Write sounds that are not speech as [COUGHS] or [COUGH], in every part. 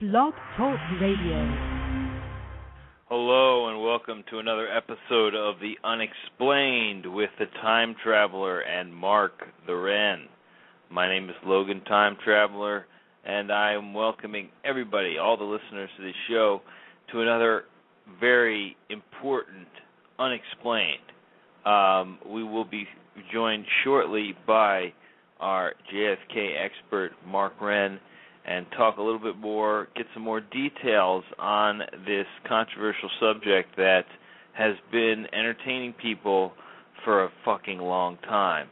Blog Talk Radio. Hello and welcome to another episode of The Unexplained with the Time Traveler and Mark the Wren. My name is Logan Time Traveler and I am welcoming everybody, all the listeners to this show, to another very important Unexplained. Um, we will be joined shortly by our JFK expert, Mark Wren, and talk a little bit more, get some more details on this controversial subject that has been entertaining people for a fucking long time.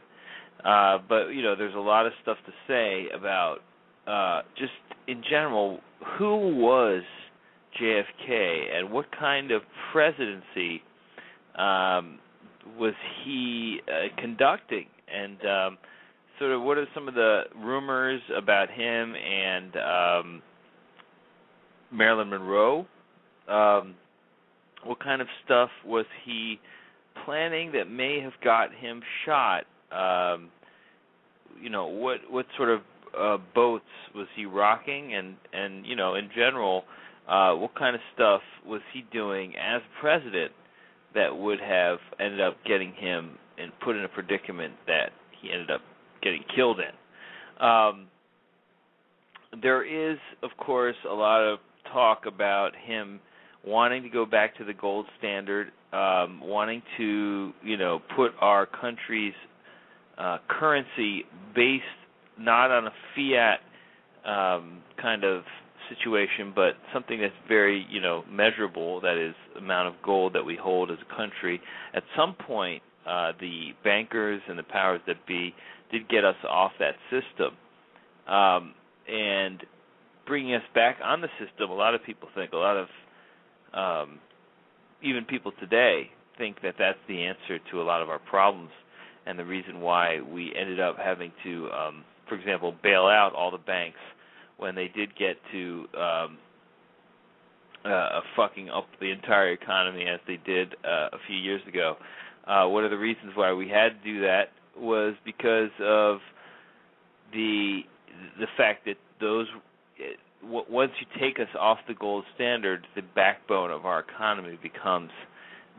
Uh, but you know, there's a lot of stuff to say about uh, just in general, who was JFK and what kind of presidency um, was he uh, conducting, and um, sort of what are some of the rumors about him and um, Marilyn Monroe? Um, what kind of stuff was he planning that may have got him shot? Um, you know, what what sort of uh, boats was he rocking, and and you know, in general, uh, what kind of stuff was he doing as president that would have ended up getting him and put in a predicament that he ended up getting killed in. Um, there is, of course, a lot of talk about him wanting to go back to the gold standard, um, wanting to, you know, put our country's uh, currency based not on a fiat um, kind of situation, but something that's very, you know, measurable. That is amount of gold that we hold as a country. At some point, uh, the bankers and the powers that be did get us off that system, um, and bringing us back on the system. A lot of people think, a lot of um, even people today think that that's the answer to a lot of our problems, and the reason why we ended up having to, um, for example, bail out all the banks when they did get to um, uh, fucking up the entire economy as they did uh, a few years ago. Uh, one of the reasons why we had to do that was because of the the fact that those once you take us off the gold standard, the backbone of our economy becomes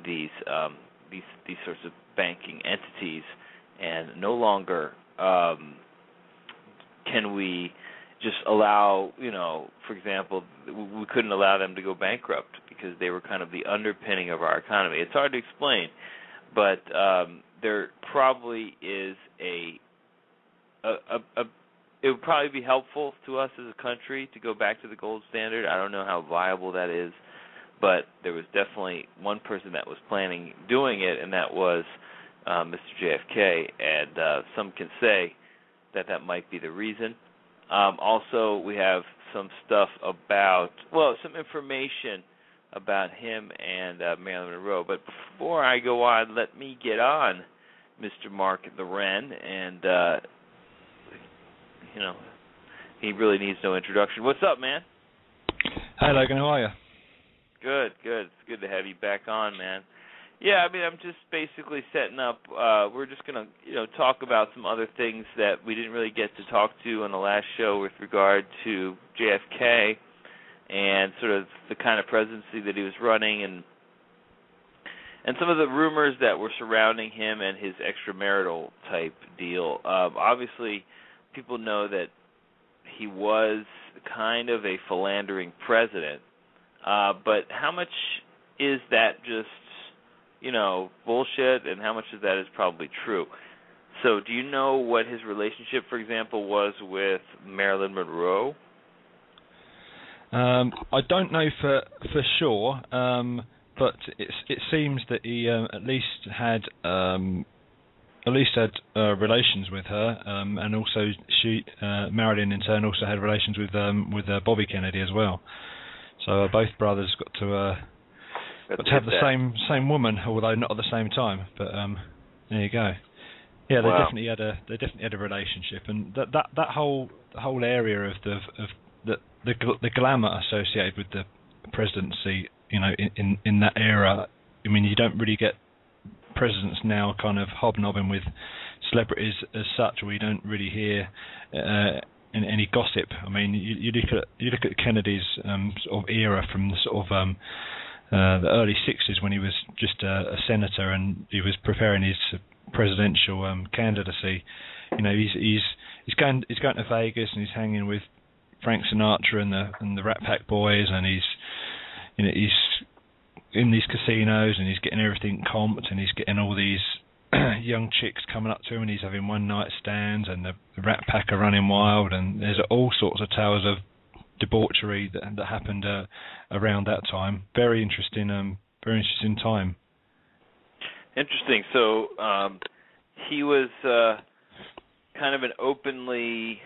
these um, these these sorts of banking entities, and no longer um, can we just allow you know, for example, we couldn't allow them to go bankrupt because they were kind of the underpinning of our economy. It's hard to explain, but um, there probably is a a, a, a it would probably be helpful to us as a country to go back to the gold standard. I don't know how viable that is, but there was definitely one person that was planning doing it, and that was uh, Mr. JFK. And uh, some can say that that might be the reason. Um, also, we have some stuff about well, some information about him and uh, Marilyn Monroe. But before I go on, let me get on Mr. Mark the Wren, and uh, you know, he really needs no introduction. What's up, man? Hi, Logan. How are you? Good, good. It's good to have you back on, man. Yeah, I mean, I'm just basically setting up. Uh, we're just gonna, you know, talk about some other things that we didn't really get to talk to on the last show with regard to JFK and sort of the kind of presidency that he was running, and and some of the rumors that were surrounding him and his extramarital type deal. Um, obviously, people know that he was kind of a philandering president, uh, but how much is that just you know bullshit, and how much of that is probably true? So, do you know what his relationship, for example, was with Marilyn Monroe? Um, I don't know for for sure. Um, but it it seems that he um, at least had um, at least had uh, relations with her, um, and also she uh, Marilyn in turn also had relations with um, with uh, Bobby Kennedy as well. So uh, both brothers got to uh, got to have the that. same same woman, although not at the same time. But um, there you go. Yeah, they Wow. definitely had a they definitely had a relationship, and that that that whole whole area of the of the the the glamour associated with the presidency, you know, in, in in that era. I mean, you don't really get presidents now kind of hobnobbing with celebrities as such. We don't really hear uh, any, any gossip. I mean, you, you look at you look at Kennedy's um, sort of era from the sort of um, uh, the early '60s when he was just a, a senator and he was preparing his presidential um, candidacy. You know, he's he's he's going he's going to Vegas and he's hanging with Frank Sinatra and the and the Rat Pack Boys and he's you know he's in these casinos and he's getting everything comped and he's getting all these [CLEARS THROAT] young chicks coming up to him and he's having one night stands and the, the Rat Pack are running wild and there's all sorts of tales of debauchery that that happened uh, around that time. Very interesting, um, very interesting time. Interesting. So um, he was uh, kind of an openly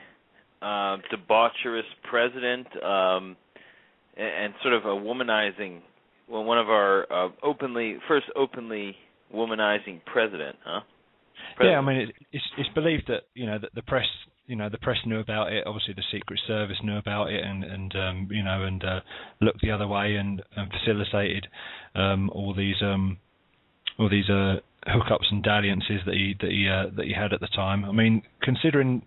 uh, debaucherous president um, and, and sort of a womanizing. Well, one of our uh, openly first openly womanizing president, huh? President. Yeah, I mean, it, it's it's believed that you know that the press, you know, the press knew about it. Obviously, the Secret Service knew about it, and and um, you know, and uh, looked the other way and, and facilitated um, all these um, all these uh, hookups and dalliances that he that he uh, that he had at the time. I mean, considering,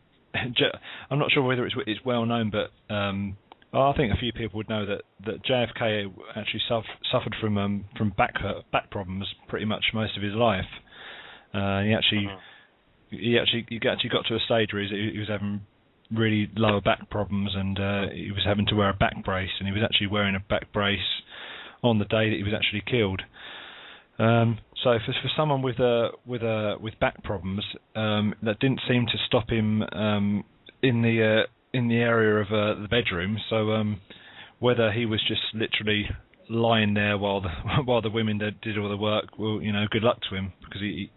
[LAUGHS] I'm not sure whether it's it's well known, but um, I think a few people would know that, that JFK actually suffered suffered from um, from back back problems pretty much most of his life. Uh, he actually uh-huh. he actually he actually got to a stage where he, he was having really lower back problems and uh, he was having to wear a back brace and he was actually wearing a back brace on the day that he was actually killed. Um, so for for someone with a with a with back problems, um, that didn't seem to stop him um, in the uh, in the area of uh, the bedroom. So um, whether he was just literally lying there while the [LAUGHS] while the women did, did all the work, well, you know, good luck to him because he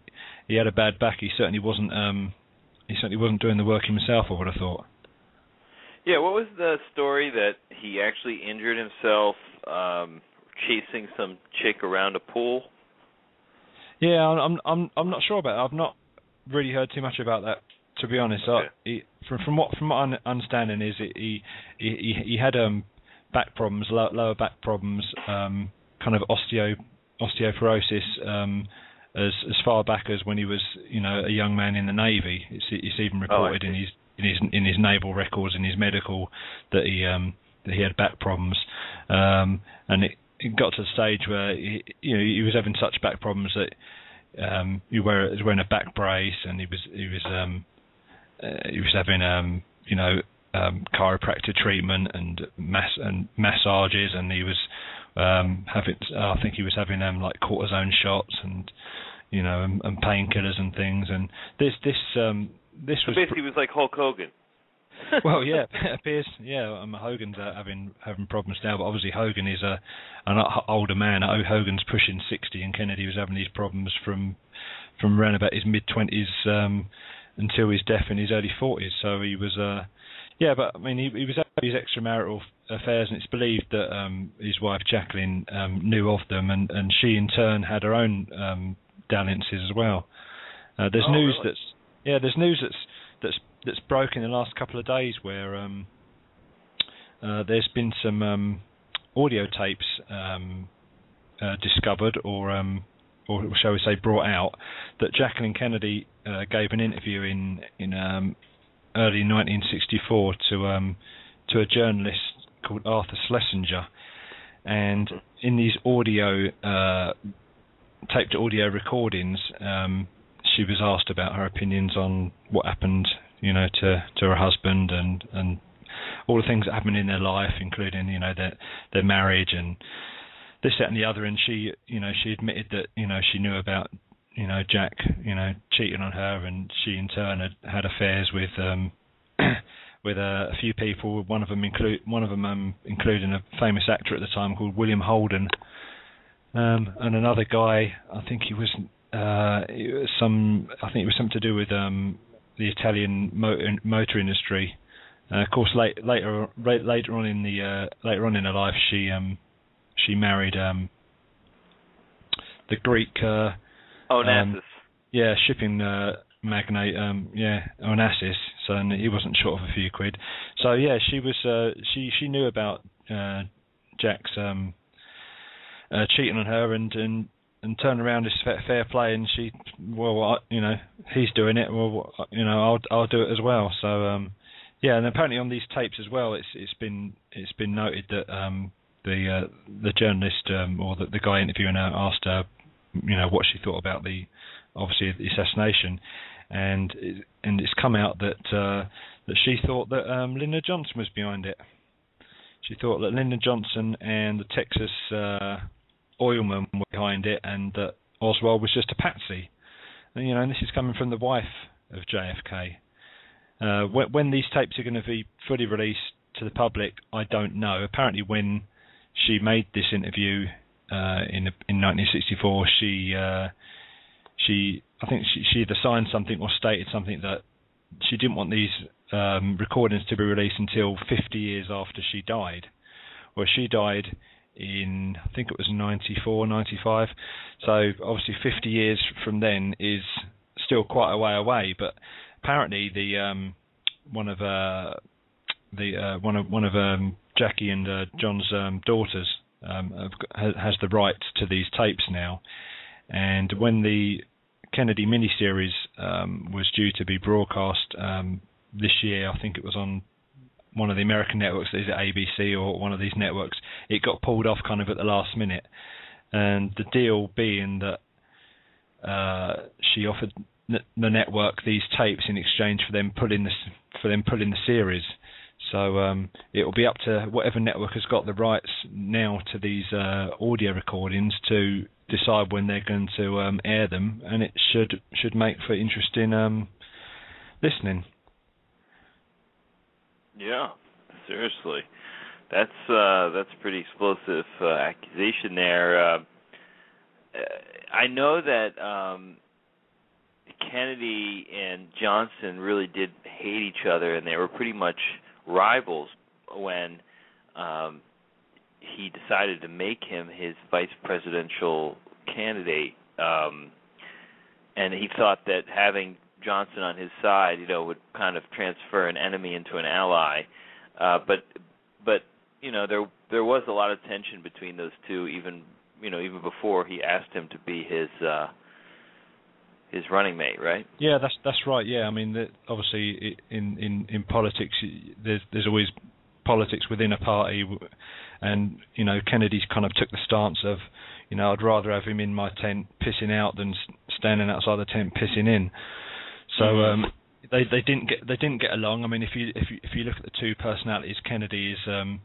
he had a bad back. He certainly wasn't um, he certainly wasn't doing the work himself. I would have thought. Yeah, what was the story that he actually injured himself um, chasing some chick around a pool? Yeah, I'm I'm I'm not sure about it. I've not really heard too much about that to be honest. I, he, from from what from my understanding is it, he he he had um back problems, lower back problems, um kind of osteo osteoporosis um as as far back as when he was you know a young man in the navy. It's it's even oh, reported oh, in his in his in his naval records in his medical that he um that he had back problems um and it got to the stage where he, you know he was having such back problems that um, he, wear, he was wearing a back brace and he was he was um, uh, he was having um, you know um, chiropractor treatment and mass and massages and he was um, having I think he was having um, like cortisone shots and you know and, and painkillers and things and this this um, this so was basically pr- was like Hulk Hogan. [LAUGHS] well, yeah, [LAUGHS] it appears. Yeah, um, Hogan's uh, having having problems now, but obviously Hogan is a an older man. Oh, Hogan's pushing sixty, and Kennedy was having these problems from from around about his mid twenties um, until his death in his early forties. So he was, uh, yeah, but I mean he, he was having his extramarital affairs, and it's believed that um, his wife Jacqueline um, knew of them, and and she in turn had her own um, dalliances as well. Uh, there's oh, news really? that's yeah, there's news that's that's that's broken in the last couple of days where um, uh, there's been some um, audio tapes um, uh, discovered or um, or shall we say brought out that Jacqueline Kennedy uh, gave an interview in in um, early 1964 to um, to a journalist called Arthur Schlesinger, and in these audio uh, taped audio recordings, she was asked about her opinions on what happened you know, to to her husband and and all the things that happened in their life, including you know their their marriage and this that and the other. And she, you know, she admitted that you know she knew about you know Jack, you know, cheating on her, and she in turn had had affairs with um [COUGHS] with a, a few people. One of them include one of them um, including a famous actor at the time called William Holden, um, and another guy. I think he was uh, some. I think it was something to do with um, the Italian motor, motor industry. Uh, of course, late, later later on in the uh, later on in her life, she um, she married um, the Greek uh, Onassis. Um, yeah, shipping uh, magnate. Um, yeah, Onassis. So and he wasn't short of a few quid. So yeah, she was. Uh, she she knew about uh, Jack's um, uh, cheating on her and and and turn around is fair, play, and she, well, you know, he's doing it. Well, you know, I'll I'll do it as well. So, um, Yeah, and apparently on these tapes as well, it's it's been it's been noted that um, the uh, the journalist um, or the, the guy interviewing her asked her, you know, what she thought about the obviously the assassination, and it, and it's come out that uh, that she thought that um, Lyndon Johnson was behind it. She thought that Lyndon Johnson and the Texas uh, oilman behind it, and that Oswald was just a patsy. And, you know, and this is coming from the wife of JFK. Uh, when, when these tapes are going to be fully released to the public, I don't know. Apparently, when she made this interview uh, in in 1964, she uh, she I think she, she either signed something or stated something that she didn't want these um, recordings to be released until 50 years after she died. Well, she died in I think it was 94, 95. So obviously 50 years from then is still quite a way away. But apparently the um, one of uh, the uh, one of one of um, Jackie and uh, John's um, daughters um, have, has the rights to these tapes now. And when the Kennedy miniseries um, was due to be broadcast um, this year, I think it was on one of the American networks, is it ABC or one of these networks? It got pulled off kind of at the last minute, and the deal being that uh, she offered the network these tapes in exchange for them pulling the for them pulling the series. So um, it will be up to whatever network has got the rights now to these uh, audio recordings to decide when they're going to um, air them, and it should should make for interesting um, listening. Yeah, seriously, that's uh, that's a pretty explosive uh, accusation there. Uh, I know that um, Kennedy and Johnson really did hate each other, and they were pretty much rivals when um, he decided to make him his vice presidential candidate. Um, and he thought that having Johnson on his side, you know, would kind of transfer an enemy into an ally. Uh, but but you know there there was a lot of tension between those two, even you know even before he asked him to be his uh, his running mate, right? Yeah, that's that's right. Yeah, I mean, the, obviously in in in politics, there's there's always politics within a party, and you know Kennedy's kind of took the stance of, you know, I'd rather have him in my tent pissing out than standing outside the tent pissing in. So um, they they didn't get they didn't get along. I mean, if you if you if you look at the two personalities, Kennedy is um,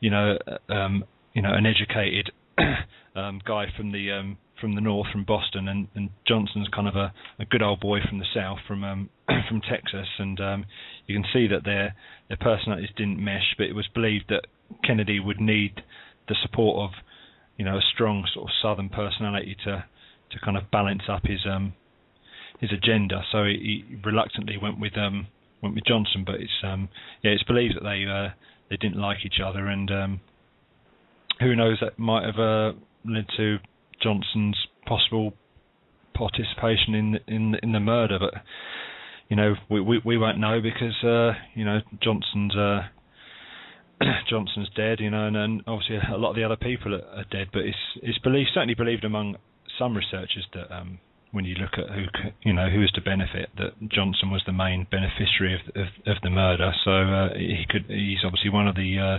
you know um, you know an educated [COUGHS] um, guy from the um, from the north, from Boston, and, and Johnson's kind of a, a good old boy from the south, from um, [COUGHS] from Texas, and um, you can see that their their personalities didn't mesh. But it was believed that Kennedy would need the support of you know a strong sort of southern personality to to kind of balance up his um his agenda. So he, he reluctantly went with um went with Johnson, but it's um yeah it's believed that they uh, they didn't like each other, and um who knows that might have uh, led to Johnson's possible participation in in in the murder, but you know we we, we won't know because uh, you know Johnson's uh, [CLEARS THROAT] Johnson's dead, you know, and, and obviously a lot of the other people are, are dead. But it's it's believed certainly believed among some researchers that um, when you look at who you know who is to benefit, that Johnson was the main beneficiary of of, of the murder. So uh, he could he's obviously one of the uh,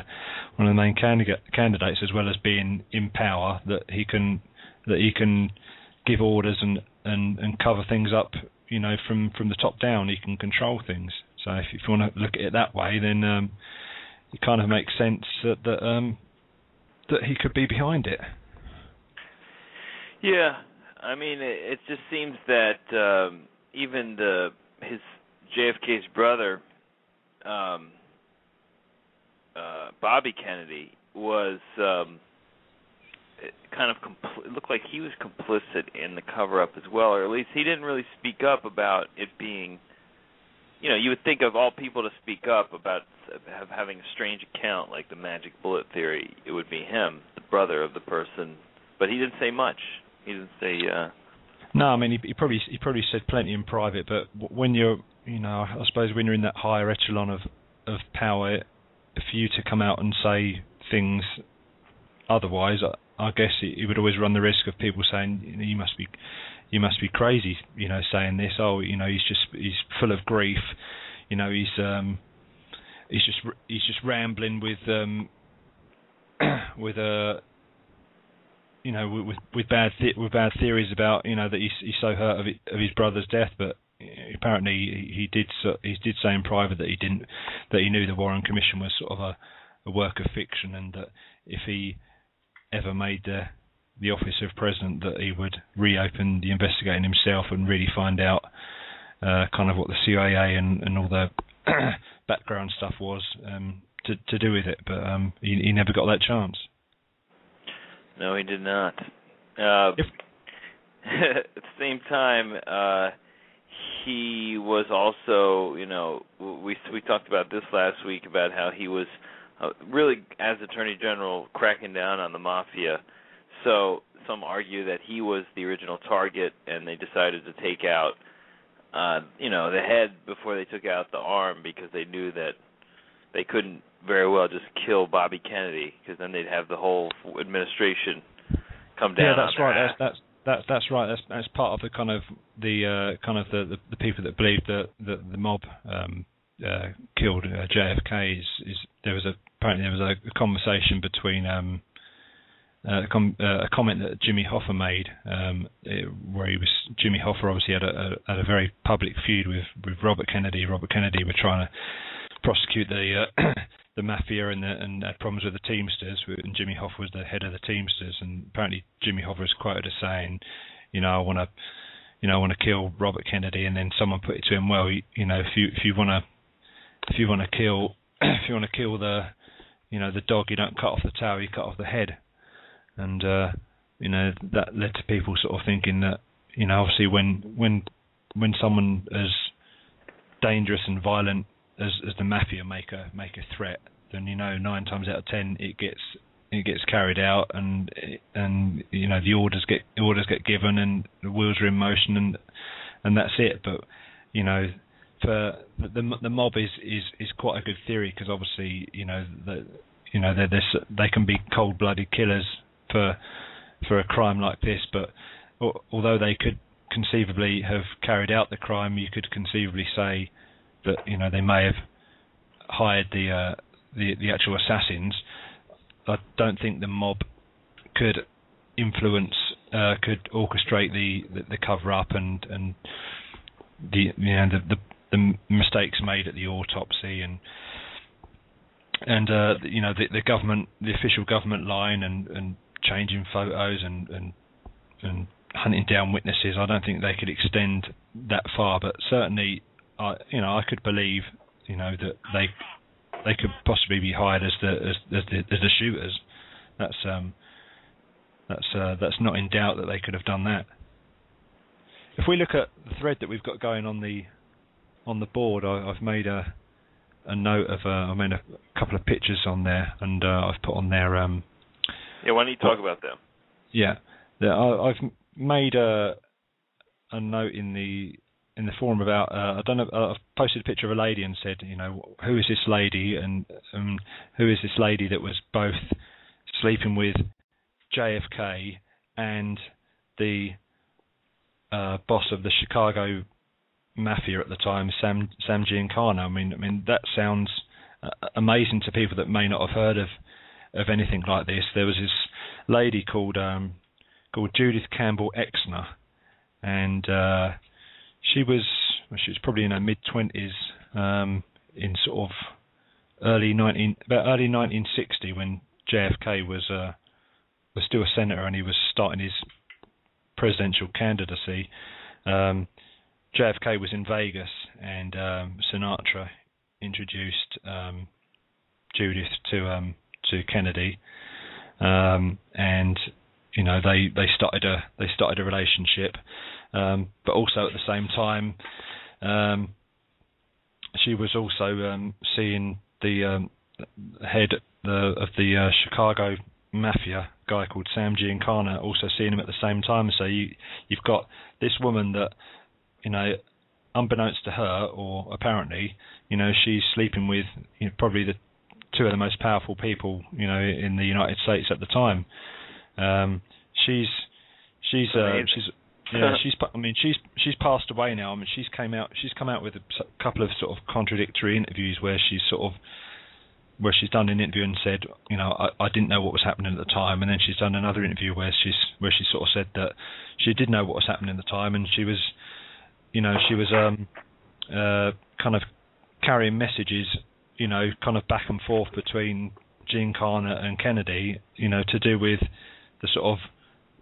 one of the main candidate, candidates as well as being in power that he can that he can give orders and, and, and cover things up, you know, from, from the top down. He can control things. So if, if you want to look at it that way, then um, it kind of makes sense that that, um, that he could be behind it. Yeah, I mean, it, it just seems that um, even the his JFK's brother, um, uh, Bobby Kennedy, was um, kind of compl- looked like he was complicit in the cover up as well, or at least he didn't really speak up about it being. You know, you would think of all people to speak up about have, having a strange account like the magic bullet theory. It would be him, the brother of the person, but he didn't say much. He didn't say. uh No, I mean he, he probably he probably said plenty in private, but when you're you know I suppose when you're in that higher echelon of of power, for you to come out and say things otherwise, I guess he would always run the risk of people saying you must be you must be crazy, you know, saying this. Oh, you know, he's just he's full of grief. You know, he's um, he's just he's just rambling with um, [CLEARS THROAT] with a. You know, with with bad the- with bad theories about you know that he's he's so hurt of, it, of his brother's death, but apparently he did he did say in private that he didn't that he knew the Warren Commission was sort of a, a work of fiction, and that if he ever made the the office of president, that he would reopen the investigating himself and really find out uh, kind of what the CIA and, and all the [CLEARS THROAT] background stuff was um, to to do with it, but um, he, he never got that chance. No, he did not. Uh, If- [LAUGHS] at the same time, uh, he was also, you know, we we talked about this last week about how he was uh, really, as Attorney General, cracking down on the mafia. So some argue that he was the original target, and they decided to take out, uh, you know, the head before they took out the arm because they knew that they couldn't very well just kill Bobby Kennedy because then they'd have the whole administration come down. yeah, that's right. That's that's that's that's right. That's that's part of the kind of the uh, kind of the, the, the people that believe that the, the mob um, uh, killed uh, JFK. Is, is there was a apparently there was a, a conversation between um, uh, a, com- uh, a comment that Jimmy Hoffa made, um, it, where he was Jimmy Hoffa obviously had a, a had a very public feud with with Robert Kennedy. Robert Kennedy were trying to prosecute the uh, the mafia and the, and had problems with the Teamsters. And Jimmy Hoffa was the head of the Teamsters, and apparently Jimmy Hoffa was quoted as saying, "You know, I want to, you know, I want to kill Robert Kennedy." And then someone put it to him, "Well, you, you know, if you if you want to if you want to kill [CLEARS THROAT] if you want to kill the you know the dog, you don't cut off the tail, you cut off the head." And uh, you know that led to people sort of thinking that you know obviously when when when someone as dangerous and violent as as the mafia make a make a threat, then you know nine times out of ten it gets it gets carried out and and you know the orders get the orders get given and the wheels are in motion and and that's it. But you know for the the, mob is is is quite a good theory because obviously you know the you know they're, they're, they can be cold blooded killers for for a crime like this, but although they could conceivably have carried out the crime, you could conceivably say that you know they may have hired the uh, the the actual assassins. I don't think the mob could influence, uh, could orchestrate the, the, the cover up and and the you know the, the the mistakes made at the autopsy and and uh, you know the, the government, the official government line and and changing photos and and and hunting down witnesses. I don't think they could extend that far, but certainly I you know I could believe you know that they they could possibly be hired as the as, as the as the shooters. That's um that's uh, that's not in doubt that they could have done that. If we look at the thread that we've got going on the on the board, I, I've made a a note of uh, I made a couple of pictures on there, and uh, I've put on there um Yeah, why don't you talk about them? yeah, I, I've made a a note in the in the forum about uh, I don't know uh, I've posted a picture of a lady and said you know who is this lady? And um, who is this lady that was both sleeping with JFK and the uh, boss of the Chicago mafia at the time Sam Sam Giancana? I mean I mean that sounds uh, amazing to people that may not have heard of of anything like this. There was this lady called um, called Judith Campbell Exner, and uh, she was well, she was probably in her mid twenties um, in sort of early nineteen about early nineteen sixty when JFK was uh, was still a senator and he was starting his presidential candidacy. Um, JFK was in Vegas and um, Sinatra introduced um, Judith to um, to Kennedy, um, and you know they they started a they started a relationship, um, but also at the same time, um, she was also um, seeing the um, head the, of the uh, Chicago mafia guy called Sam Giancana, also seeing him at the same time. So you you've got this woman that you know, unbeknownst to her, or apparently, you know, she's sleeping with you know, probably the two of the most powerful people, you know, in the United States at the time. Um, she's she's uh, she's yeah, she's. I mean, she's she's passed away now. I mean, she's came out. She's come out with a couple of sort of contradictory interviews where she's sort of where she's done an interview and said, you know, I, I didn't know what was happening at the time, and then she's done another interview where she's where she sort of said that she did know what was happening at the time, and she was, you know, she was um uh kind of carrying messages, you know, kind of back and forth between Giancana and Kennedy, you know, to do with the sort of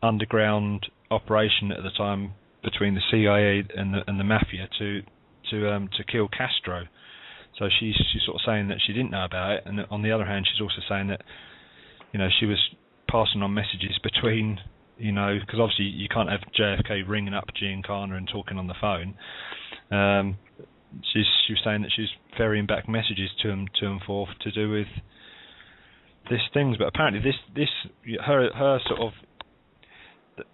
underground operation at the time between the CIA and the and the mafia to to um to kill Castro. So she's she's sort of saying that she didn't know about it, and on the other hand, she's also saying that you know she was passing on messages between you know because obviously you can't have JFK ringing up Giancana and talking on the phone. Um, she's she was saying that she's ferrying back messages to him to and forth to do with this things, but apparently this this her her sort of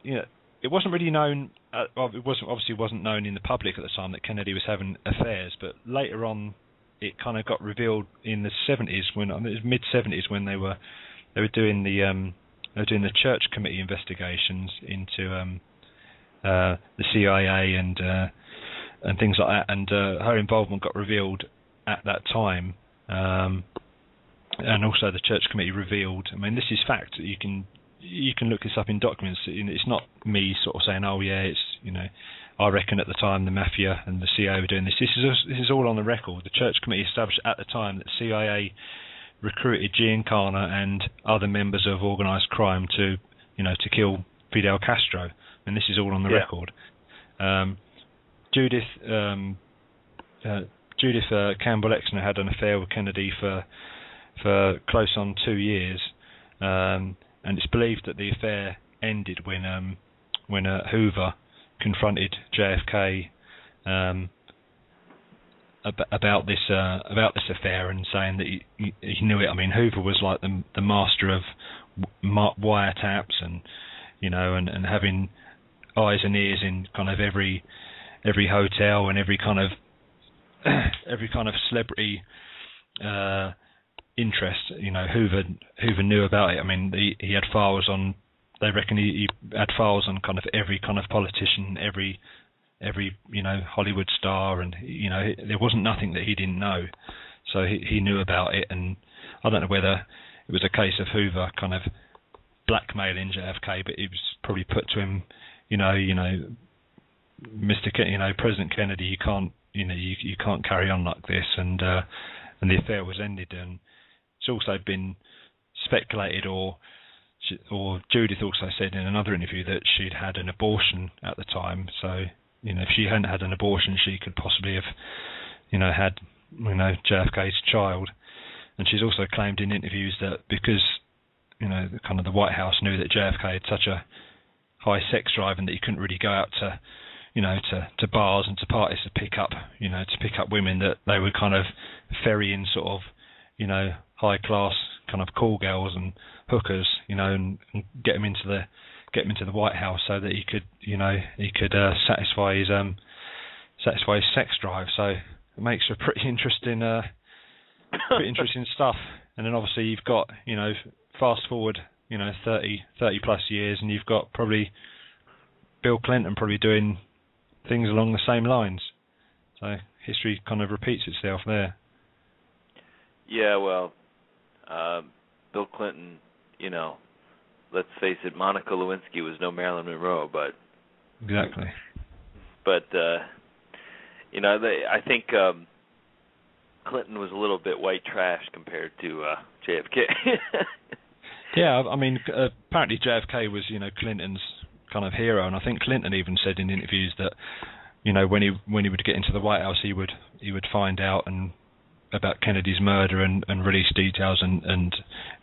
you know it wasn't really known. Uh, well, it wasn't obviously wasn't known in the public at the time that Kennedy was having affairs, but later on it kind of got revealed in the 70s when I mean, mid 70s when they were they were doing the um, they were doing the church committee investigations into um, uh, the CIA and uh, and things like that, and uh, her involvement got revealed at that time. Um, and also the church committee revealed. I mean, this is fact. You can you can look this up in documents. It's not me sort of saying, "Oh yeah, it's you know." I reckon at the time the mafia and the CIA were doing this. This is this is all on the record. The church committee established at the time that CIA recruited Giancana and other members of organised crime to you know to kill Fidel Castro, and this is all on the yeah. record. Um, Judith um, uh, Judith uh, Campbell Exner had an affair with Kennedy for for close on two years, um, and it's believed that the affair ended when um, when uh, Hoover confronted JFK um, ab- about this uh, about this affair and saying that he, he, he, knew it. I mean, Hoover was like the the master of wiretaps and you know and, and having eyes and ears in kind of every every hotel and every kind of [CLEARS THROAT] every kind of celebrity uh, interest. You know, Hoover Hoover knew about it. I mean, he, he had files on they reckon he, he had files on kind of every kind of politician, every every you know Hollywood star, and you know there wasn't nothing that he didn't know. So he he knew about it, and I don't know whether it was a case of Hoover kind of blackmailing JFK, but it was probably put to him, you know, you know, Mr. Ken, you know, President Kennedy, you can't, you know, you you can't carry on like this, and uh, and the affair was ended, and it's also been speculated or or Judith also said in another interview that she'd had an abortion at the time. So you know, if she hadn't had an abortion, she could possibly have, you know, had you know JFK's child. And she's also claimed in interviews that because you know, kind of the White House knew that JFK had such a high sex drive and that he couldn't really go out to, you know, to to bars and to parties to pick up, you know, to pick up women that they would kind of ferry in sort of, you know, high class kind of call girls and hookers, you know, and, and get him into the get him into the White House so that he could, you know, he could uh, satisfy his um satisfy his sex drive. So it makes for pretty interesting uh pretty [COUGHS] interesting stuff. And then obviously you've got, you know, fast forward, you know, 30, 30 plus years, and you've got probably Bill Clinton probably doing things along the same lines. So history kind of repeats itself there. Yeah, well, uh, Bill Clinton, you know, let's face it, Monica Lewinsky was no Marilyn Monroe, but exactly. But uh, you know, they, I think um, Clinton was a little bit white trash compared to uh, JFK. [LAUGHS] yeah, I mean, uh, apparently JFK was, you know, Clinton's kind of hero, and I think Clinton even said in interviews that, you know, when he when he would get into the White House, he would he would find out and about Kennedy's murder and, and release details, and and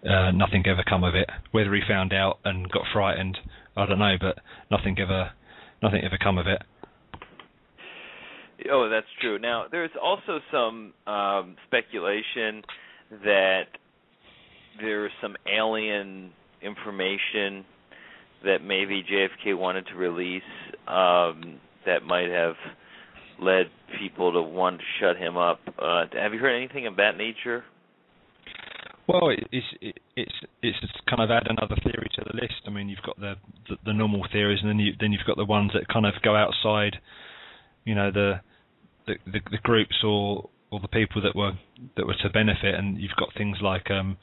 uh, nothing ever come of it. Whether he found out and got frightened, I don't know, but nothing ever nothing ever come of it. Oh, that's true. Now, there's also some um, speculation that there's some alien information that maybe JFK wanted to release um, that might have led people to want to shut him up. Uh, have you heard anything of that nature? Well, it's it's it's kind of add another theory to the list. I mean, you've got the the, the normal theories, and then you then you've got the ones that kind of go outside, you know, the the, the, the groups or or the people that were that were to benefit, and you've got things like, um,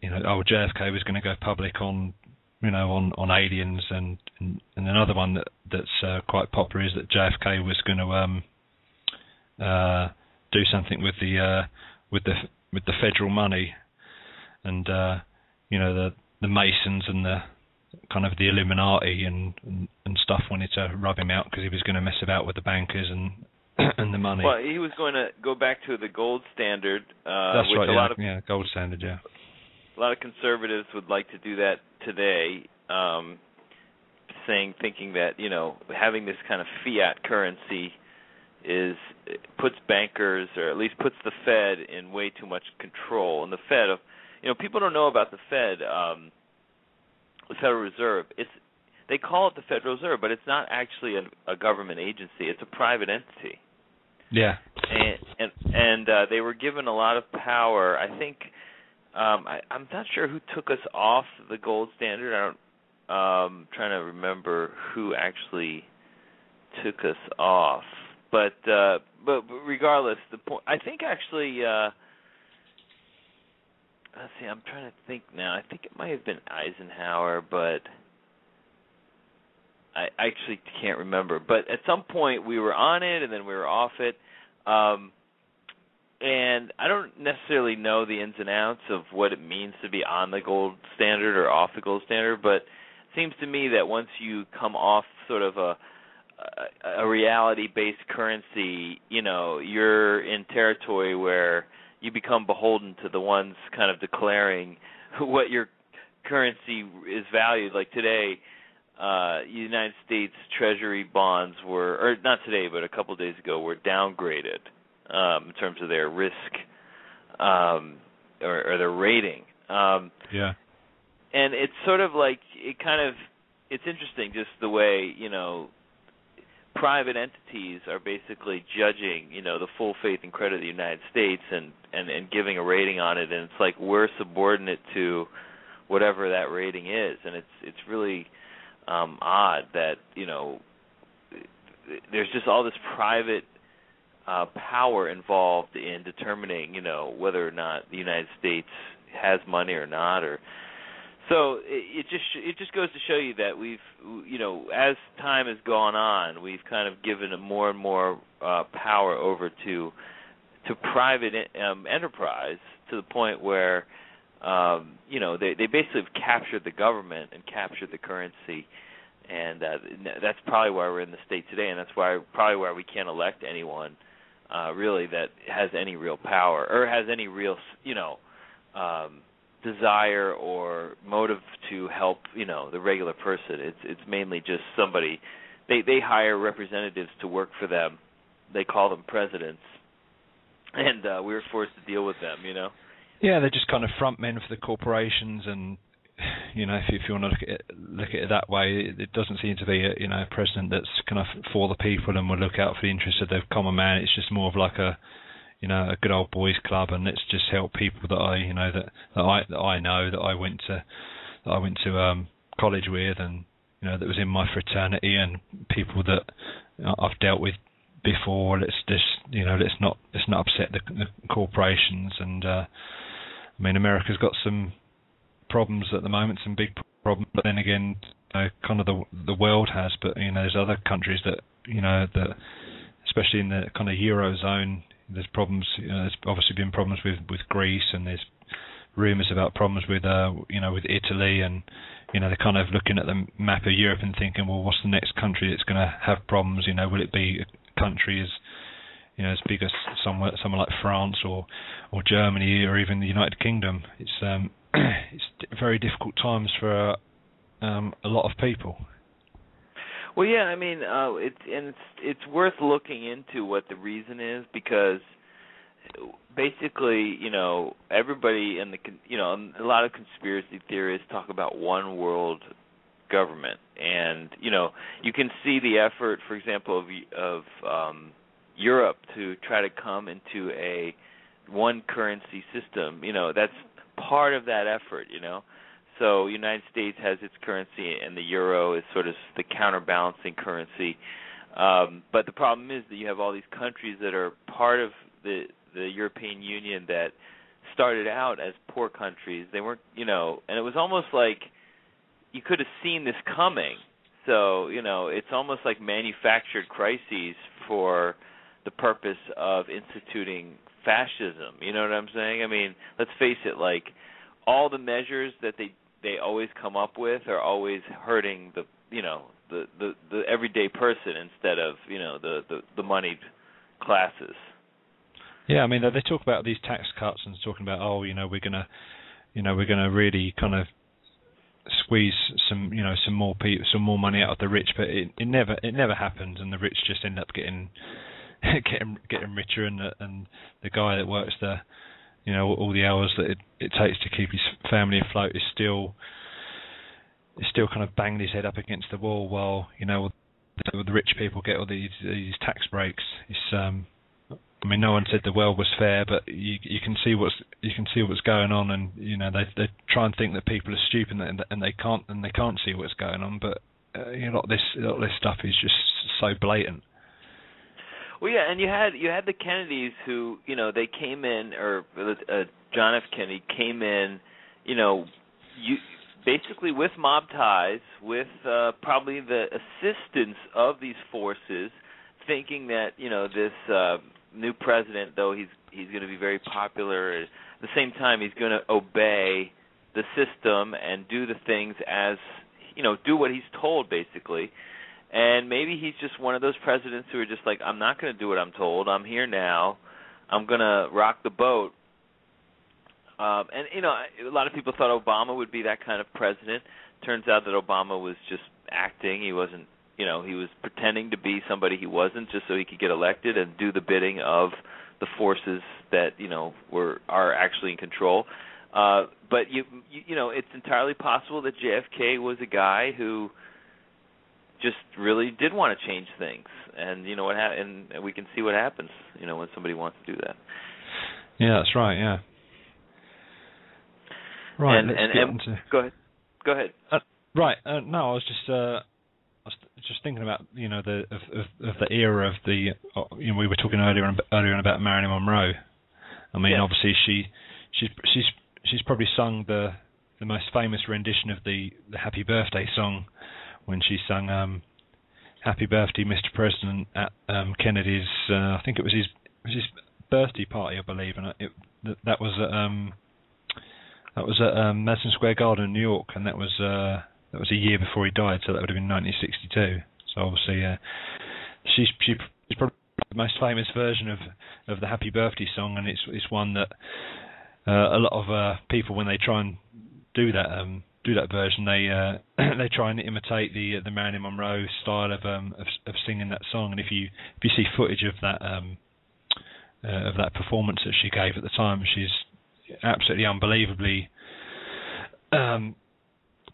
you know, oh JFK was going to go public on, you know, on on aliens, and and, and another one that that's uh, quite popular is that JFK was going to um, uh, do something with the uh, with the with the federal money, and uh, you know the the Masons and the kind of the Illuminati and, and, and stuff wanted to rub him out because he was going to mess about with the bankers and [CLEARS THROAT] and the money. Well, he was going to go back to the gold standard, uh, That's which right. a yeah, lot of yeah, gold standard. Yeah. A lot of conservatives would like to do that today, um, saying thinking that you know having this kind of fiat currency is puts bankers or at least puts the Fed in way too much control. And the Fed, you know, people don't know about the Fed, um, the Federal Reserve. It's they call it the Federal Reserve, but it's not actually a, a government agency. It's a private entity Yeah. and and, and uh, they were given a lot of power. I think um, I, I'm not sure who took us off the gold standard. I don't. Um, trying to remember who actually took us off, but uh, but, regardless, the point. I think actually. Uh, let's see. I'm trying to think now. I think it might have been Eisenhower, but. I actually can't remember, but at some point we were on it and then we were off it. Um, and I don't necessarily know the ins and outs of what it means to be on the gold standard or off the gold standard, but it seems to me that once you come off sort of a a, reality-based currency, you know, you're in territory where you become beholden to the ones kind of declaring [LAUGHS] what your currency is valued. Like today, uh United States Treasury bonds were or not today but a couple days ago were downgraded um in terms of their risk um or, or their rating. Um Yeah. and it's sort of like it kind of it's interesting just the way, you know, private entities are basically judging, you know, the full faith and credit of the United States and and and giving a rating on it and it's like we're subordinate to whatever that rating is and it's it's really um odd that you know there's just all this private uh power involved in determining you know whether or not the United States has money or not or so it, it just it just goes to show you that we've you know as time has gone on we've kind of given more and more uh power over to to private um enterprise to the point where um, you know, they they basically have captured the government and captured the currency, and uh, that's probably why we're in the state today, and that's why probably why we can't elect anyone uh, really that has any real power or has any real, you know, um, desire or motive to help, you know, the regular person. It's it's mainly just somebody. They they hire representatives to work for them. They call them presidents, and uh, we were forced to deal with them. You know. Yeah, they're just kind of front men for the corporations, and you know, if, if you want to look at it, look at it that way, it, doesn't seem to be a you know a president that's kind of for the people and will look out for the interests of the common man. It's just more of like a you know a good old boys club, and let's just help people that I you know that that I that I know that I went to that I went to um college with, and you know that was in my fraternity, and people that I've dealt with before. Let's just you know let's not let's not upset the, the corporations and. uh I mean, America's got some problems at the moment, some big problems. But then again, you know, kind of the the world has. But you know, there's other countries that you know that, especially in the kind of eurozone, there's problems. You know, there's obviously been problems with with Greece, and there's rumours about problems with uh you know with Italy, and you know they're kind of looking at the map of Europe and thinking, well, what's the next country that's going to have problems? You know, will it be a country as you know, as big as somewhere somewhere like France or or Germany or even the United Kingdom. It's um [CLEARS THROAT] it's very difficult times for um a lot of people. Well, yeah, I mean, uh it's and it's it's worth looking into what the reason is because basically, you know, everybody in the you know, a lot of conspiracy theorists talk about one world government and you know, you can see the effort for example of of um Europe to try to come into a one currency system, you know, that's part of that effort, you know. So United States has its currency, and the euro is sort of the counterbalancing currency. Um, but the problem is that you have all these countries that are part of the the European Union that started out as poor countries. They weren't, you know, and it was almost like you could have seen this coming. So, you know, it's almost like manufactured crises for the purpose of instituting fascism. You know what I'm saying? I mean, let's face it, like all the measures that they they always come up with are always hurting the, you know, the the the everyday person instead of, you know, the the the moneyed classes. Yeah, I mean they, talk about these tax cuts and talking about oh you know we're gonna you know we're gonna really kind of squeeze some you know some more people some more money out of the rich, but it, it never it never happens, and the rich just end up getting [LAUGHS] getting getting richer, and the, and the guy that works the you know all the hours that it, it takes to keep his family afloat is still is still kind of banging his head up against the wall while you know the, the rich people get all these these tax breaks. It's um I mean, no one said the world was fair, but you you can see what's you can see what's going on, and you know they they try and think that people are stupid and, and they can't and they can't see what's going on. But uh, you know, a lot of this a lot of this stuff is just so blatant. Well, yeah, and you had you had the Kennedys who you know they came in, or uh, John F. Kennedy came in, you know, you basically with mob ties, with uh, probably the assistance of these forces, thinking that you know this. Uh, new president, though he's he's going to be very popular, at the same time he's going to obey the system and do the things as you know, do what he's told basically. And maybe he's just one of those presidents who are just like, I'm not going to do what I'm told. I'm here now. I'm going to rock the boat. Um, and you know, a lot of people thought Obama would be that kind of president. Turns out that Obama was just acting. He wasn't you know he was pretending to be somebody he wasn't just so he could get elected and do the bidding of the forces that you know were are actually in control uh but you you, you know it's entirely possible that JFK was a guy who just really did want to change things. And you know what ha- and we can see what happens you know when somebody wants to do that. Yeah that's right yeah. Right and, and, and to... go ahead. Go ahead. Uh, right uh, no i was just uh I was just thinking about you know the of, of, of the era of the uh, you know we were talking earlier earlier on about Marilyn Monroe. I mean, yeah. obviously she she's she's she's probably sung the the most famous rendition of the the Happy Birthday song when she sung um, Happy Birthday, Mr. President at um, Kennedy's. Uh, I think it was his it was his birthday party, I believe, and it, that was at um, that was at um, Madison Square Garden in New York, and that was. Uh, that was a year before he died, so that would have been 1962. So obviously, uh, she's she's probably the most famous version of of the Happy Birthday song, and it's it's one that uh, a lot of uh, people when they try and do that um, do that version, they uh, [CLEARS THROAT] they try and imitate the the Marilyn Monroe style of um of, of singing that song. And if you if you see footage of that um uh, of that performance that she gave at the time, she's absolutely unbelievably um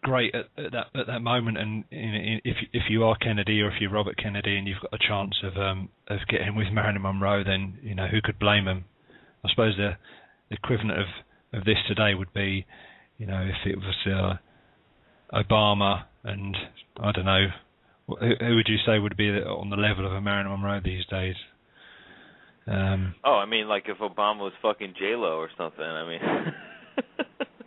great at, at, that at that moment. And if if you are Kennedy or if you're Robert Kennedy and you've got a chance of um of getting with Marilyn Monroe, then you know who could blame him? I suppose the, the equivalent of of this today would be, you know, if it was uh, Obama and I don't know, who, who would you say would be on the level of a Marilyn Monroe these days? Um, oh, I mean, like if Obama was fucking J Lo or something. I mean. [LAUGHS]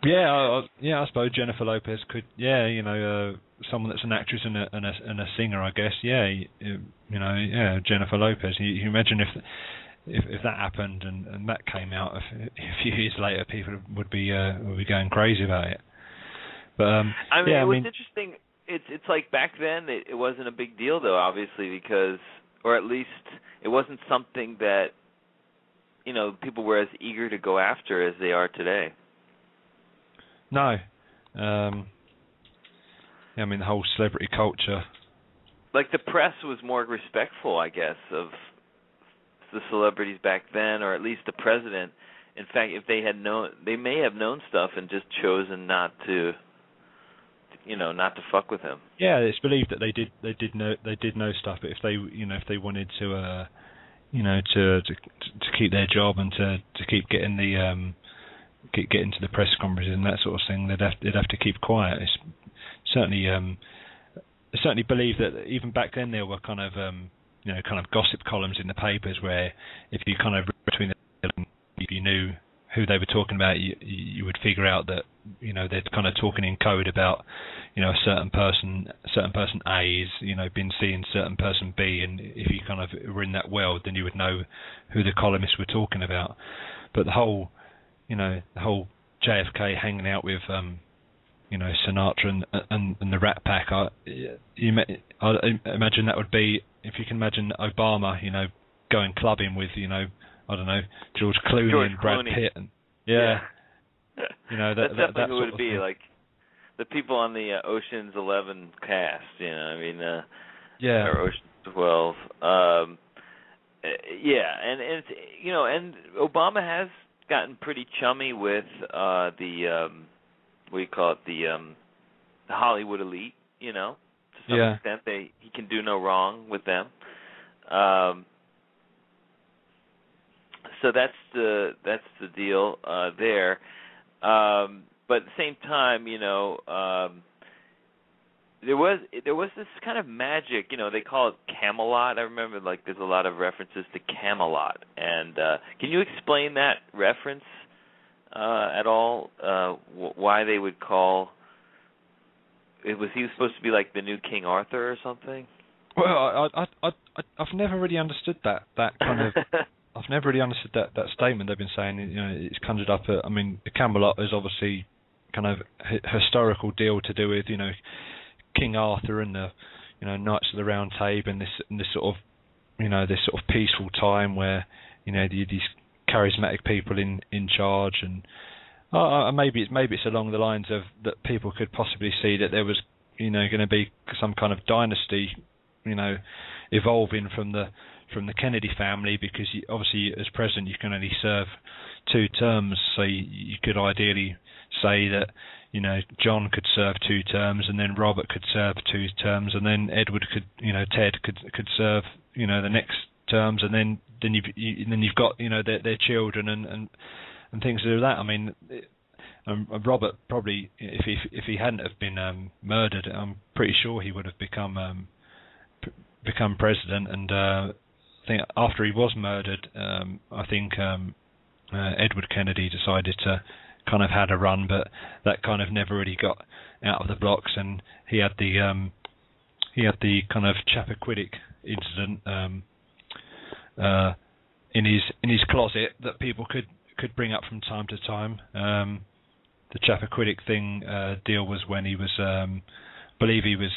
Yeah, I, I, yeah, I suppose Jennifer Lopez could. Yeah, you know, uh, someone that's an actress and a, and a and a singer, I guess. Yeah, you, you know, yeah, Jennifer Lopez. You, you imagine if if if that happened and and that came out a, [LAUGHS] a few years later, people would be uh, would be going crazy about it. But um, I mean, yeah, it I mean, interesting. It's it's like back then it, it wasn't a big deal though, obviously because, or at least it wasn't something that, you know, people were as eager to go after as they are today. No. Um, yeah, I mean the whole celebrity culture. Like the press was more respectful, I guess, of the celebrities back then, or at least the president. In fact, if they had known, they may have known stuff and just chosen not to, you know, not to fuck with him. Yeah, it's believed that they did. They did know. They did know stuff, but if they, you know, if they wanted to, uh, you know, to to to keep their job and to to keep getting the um get, get into the press conferences and that sort of thing, they'd have they'd have to keep quiet. It's certainly um, certainly believe that even back then there were kind of um, you know kind of gossip columns in the papers where if you kind of between the, if you knew who they were talking about, you you would figure out that you know they're kind of talking in code about you know a certain person, certain person A is you know been seeing certain person B, and if you kind of were in that world, then you would know who the columnists were talking about. But the whole, you know, the whole JFK hanging out with um, you know Sinatra and and, and the Rat Pack. I you I imagine that would be if you can imagine Obama, you know, going clubbing with you know I don't know George Clooney George and Brad Clooney. Pitt and yeah, yeah. [LAUGHS] you know that That's that, definitely that would be thing. like the people on the uh, Ocean's Eleven cast. You know, I mean, uh, yeah or Ocean's Twelve. Um, uh, yeah, and and it's, you know, and Obama has gotten pretty chummy with uh the um what do you call it the um the Hollywood elite. You know, some Yeah. extent, they he can do no wrong with them. Um, so that's the that's the deal uh, there. Um, but at the same time, you know, um, there was there was this kind of magic. You know, they call it Camelot. I remember like there's a lot of references to Camelot. And uh, can you explain that reference uh, at all? Uh, wh- why they would call it was he was supposed to be like the new King Arthur or something? Well, I, I, I, I, I've never really understood that that kind of. [LAUGHS] I've never really understood that that statement they've been saying. You know, it's conjured up. A, I mean, the Camelot is obviously kind of hi- historical deal to do with you know King Arthur and the you know Knights of the Round Table and this and this sort of you know this sort of peaceful time where you know the, these charismatic people in in charge and uh, uh, maybe it's maybe it's along the lines of that people could possibly see that there was you know going to be some kind of dynasty you know evolving from the from the Kennedy family because you, obviously as president you can only serve two terms. So you, you could ideally say that you know John could serve two terms and then Robert could serve two terms and then Edward could you know Ted could could serve you know the next terms and then then you've you, then you've got you know their their children and and and things like that. I mean it, um, Robert probably if he if he hadn't have been um, murdered I'm pretty sure he would have become um, p- become president. And uh, I think after he was murdered um, I think um, uh, Edward Kennedy decided to kind of had a run, but that kind of never really got out of the blocks, and he had the um, he had the kind of Chappaquiddick incident um, uh, in his in his closet that people could could bring up from time to time. Um, the Chappaquiddick thing uh, deal was when he was, um, believe he was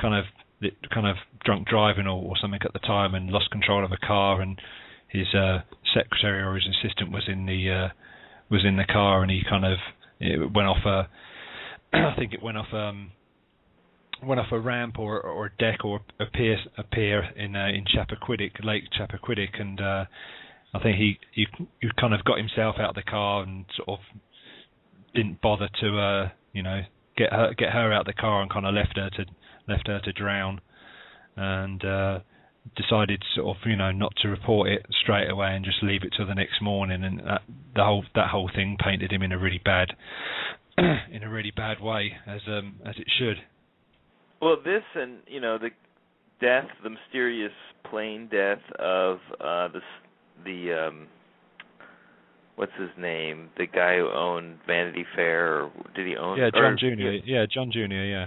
kind of kind of drunk driving or, or something at the time and lost control of a car, and his uh, secretary or his assistant was in the uh, was in the car and he kind of went off a [CLEARS THROAT] I think it went off um went off a ramp or or a deck or a pier a pier in uh, in Chappaquiddick Lake Chappaquiddick and uh I think he, he he kind of got himself out of the car and sort of didn't bother to uh you know get her get her out of the car and kind of left her to left her to drown. And uh decided sort of you know not to report it straight away and just leave it till the next morning. And that the whole that whole thing painted him in a really bad [CLEARS THROAT] in a really bad way as um as it should. Well, this and you know the death, the mysterious plane death of uh the the um what's his name? The guy who owned Vanity Fair, or did he own? yeah John Junior yeah John Junior yeah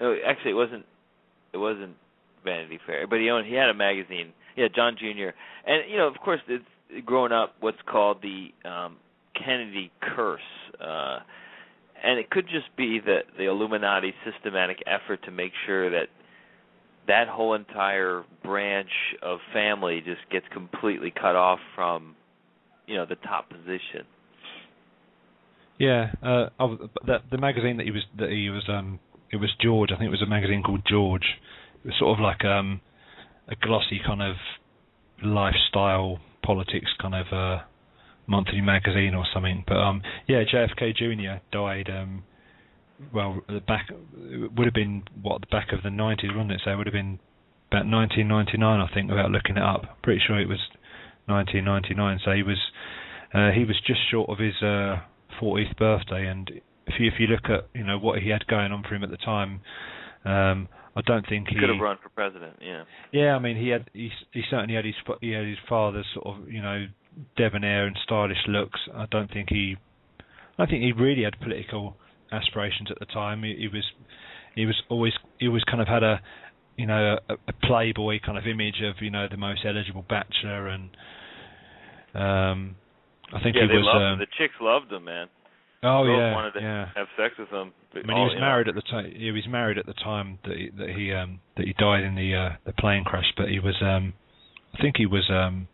No, actually, it wasn't. It wasn't Vanity Fair, but he owned. He had a magazine. Yeah, John Jr. And you know, of course, it's growing up what's called the um Kennedy curse. Uh and it could just be that the Illuminati systematic effort to make sure that that whole entire branch of family just gets completely cut off from you know the top position. yeah uh that the magazine that he was that he was um it was George I think it was a magazine called George it was sort of like um a glossy kind of lifestyle politics kind of uh monthly magazine or something. But um, yeah, JFK Jr. died. Um, well, the back it would have been what the back of the nineties, wasn't it? So it would have been about 1999, I think, without looking it up. Pretty sure it was 1999. So he was uh, he was just short of his uh, 40th birthday, and if you if you look at you know what he had going on for him at the time, um, I don't think he, he could have run for president. Yeah. Yeah, I mean he had he he certainly had his he had his father's sort of you know debonair and stylish looks. I don't think he I don't think he really had political aspirations at the time. He, he was he was always he always kind of had a you know a, a playboy kind of image of you know the most eligible bachelor and um I think yeah, he they was loved um, him. The chicks loved him, man. Oh Girls yeah, wanted to yeah. have sex with him. I mean, he was married at the time. He was married at the time that he, that he um that he died in the uh, the plane crash. But he was um, I think he was um,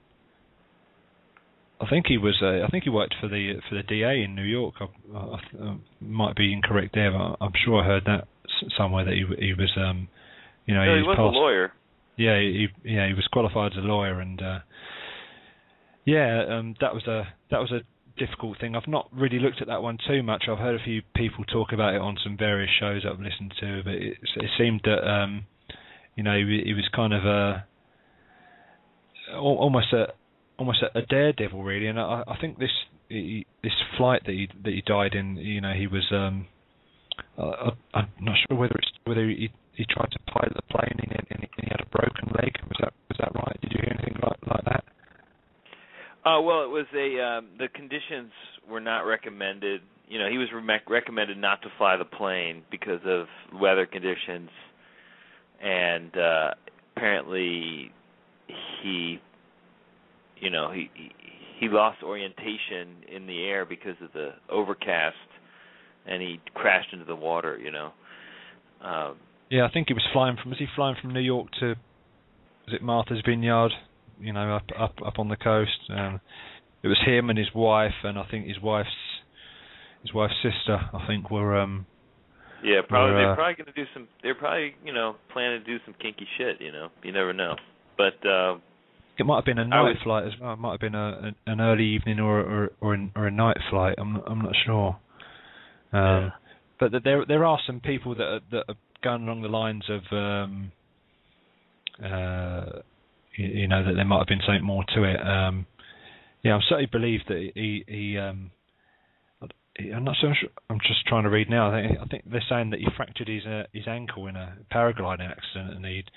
I think he was uh, I think he worked for the for the DA in New York. I, I, I might be incorrect there, but I'm sure I heard that somewhere that he he was um, you know, No, he was was a lawyer. yeah, he yeah he was qualified as a lawyer, and uh, yeah, um, that was a that was a difficult thing. I've not really looked at that one too much. I've heard a few people talk about it on some various shows that I've listened to, but it, it seemed that um, you know he, he was kind of a almost a almost a, a daredevil really, and I, I think this he, this flight that he that he died in, you know, he was um, I, I'm not sure whether it's whether he he tried to pilot the plane and, he- and he and he had a broken leg. Was that was that right? Did you hear anything like like that? Uh, well, it was a um, the conditions were not recommended. You know, he was re- recommended not to fly the plane because of weather conditions, and uh, apparently he, you know, he he- he lost orientation in the air because of the overcast, and he crashed into the water. You know. Um, Yeah, I think he was flying from. Was he flying from New York to? Was it Martha's Vineyard? You know, up up up on the coast. Um, it was him and his wife, and I think his wife's his wife's sister. I think were um yeah, probably uh, they're probably going to do some. They're probably you know planning to do some kinky shit. You know, you never know. But uh, It might have been a night was- flight as well. It might have been a, a an early evening or or or, an, or a night flight. I'm not, I'm not sure. Um, Yeah. But there there are some people that are, that are going along the lines of um, uh, you, you know that there might have been something more to it. Um, yeah, I certainly believe that he he. Um, I'm not so sure. I'm just trying to read now. I think, I think they're saying that he fractured his uh, his ankle in a paragliding accident, and he'd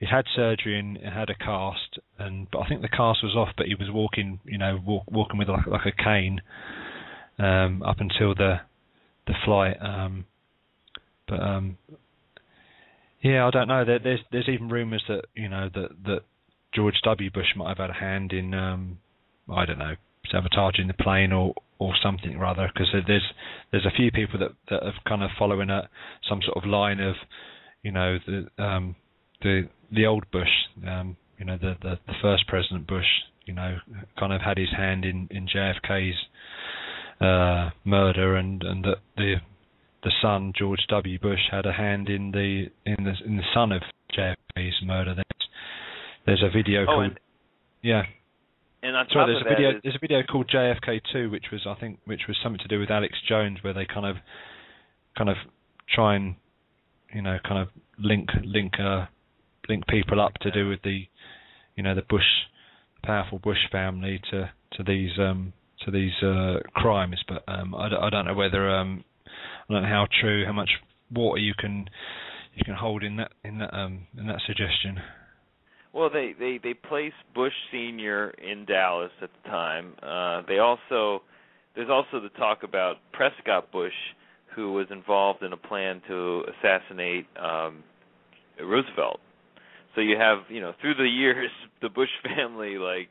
he'd had surgery and had a cast, and but I think the cast was off, but he was walking, you know, walk, walking with like like a cane um, up until the the flight. Um, but um, yeah, I don't know. There, there's there's even rumours that you know that that George W. Bush might have had a hand in um, I don't know sabotaging the plane or or something rather because there's there's a few people that that have kind of following a some sort of line of you know the um the the old Bush um you know the the, the first president Bush you know kind of had his hand in in JFK's uh murder and and that the the son George W Bush had a hand in the in the in the son of JFK's murder there's there's a video oh, called and, yeah and on Sorry, there's a video. is- There's a video called JFK Two, which was I think, which was something to do with Alex Jones, where they kind of, kind of try and, you know, kind of link link uh link people up to do with the, you know, the Bush, powerful Bush family to to these um to these uh crimes. But um I, don't- I don't know whether um I don't know how true, how much water you can you can hold in that in that um in that suggestion. Well, they they they placed Bush Senior in Dallas at the time. Uh, they also there's also the talk about Prescott Bush, who was involved in a plan to assassinate um, Roosevelt. So you have you know through the years [LAUGHS] the Bush family like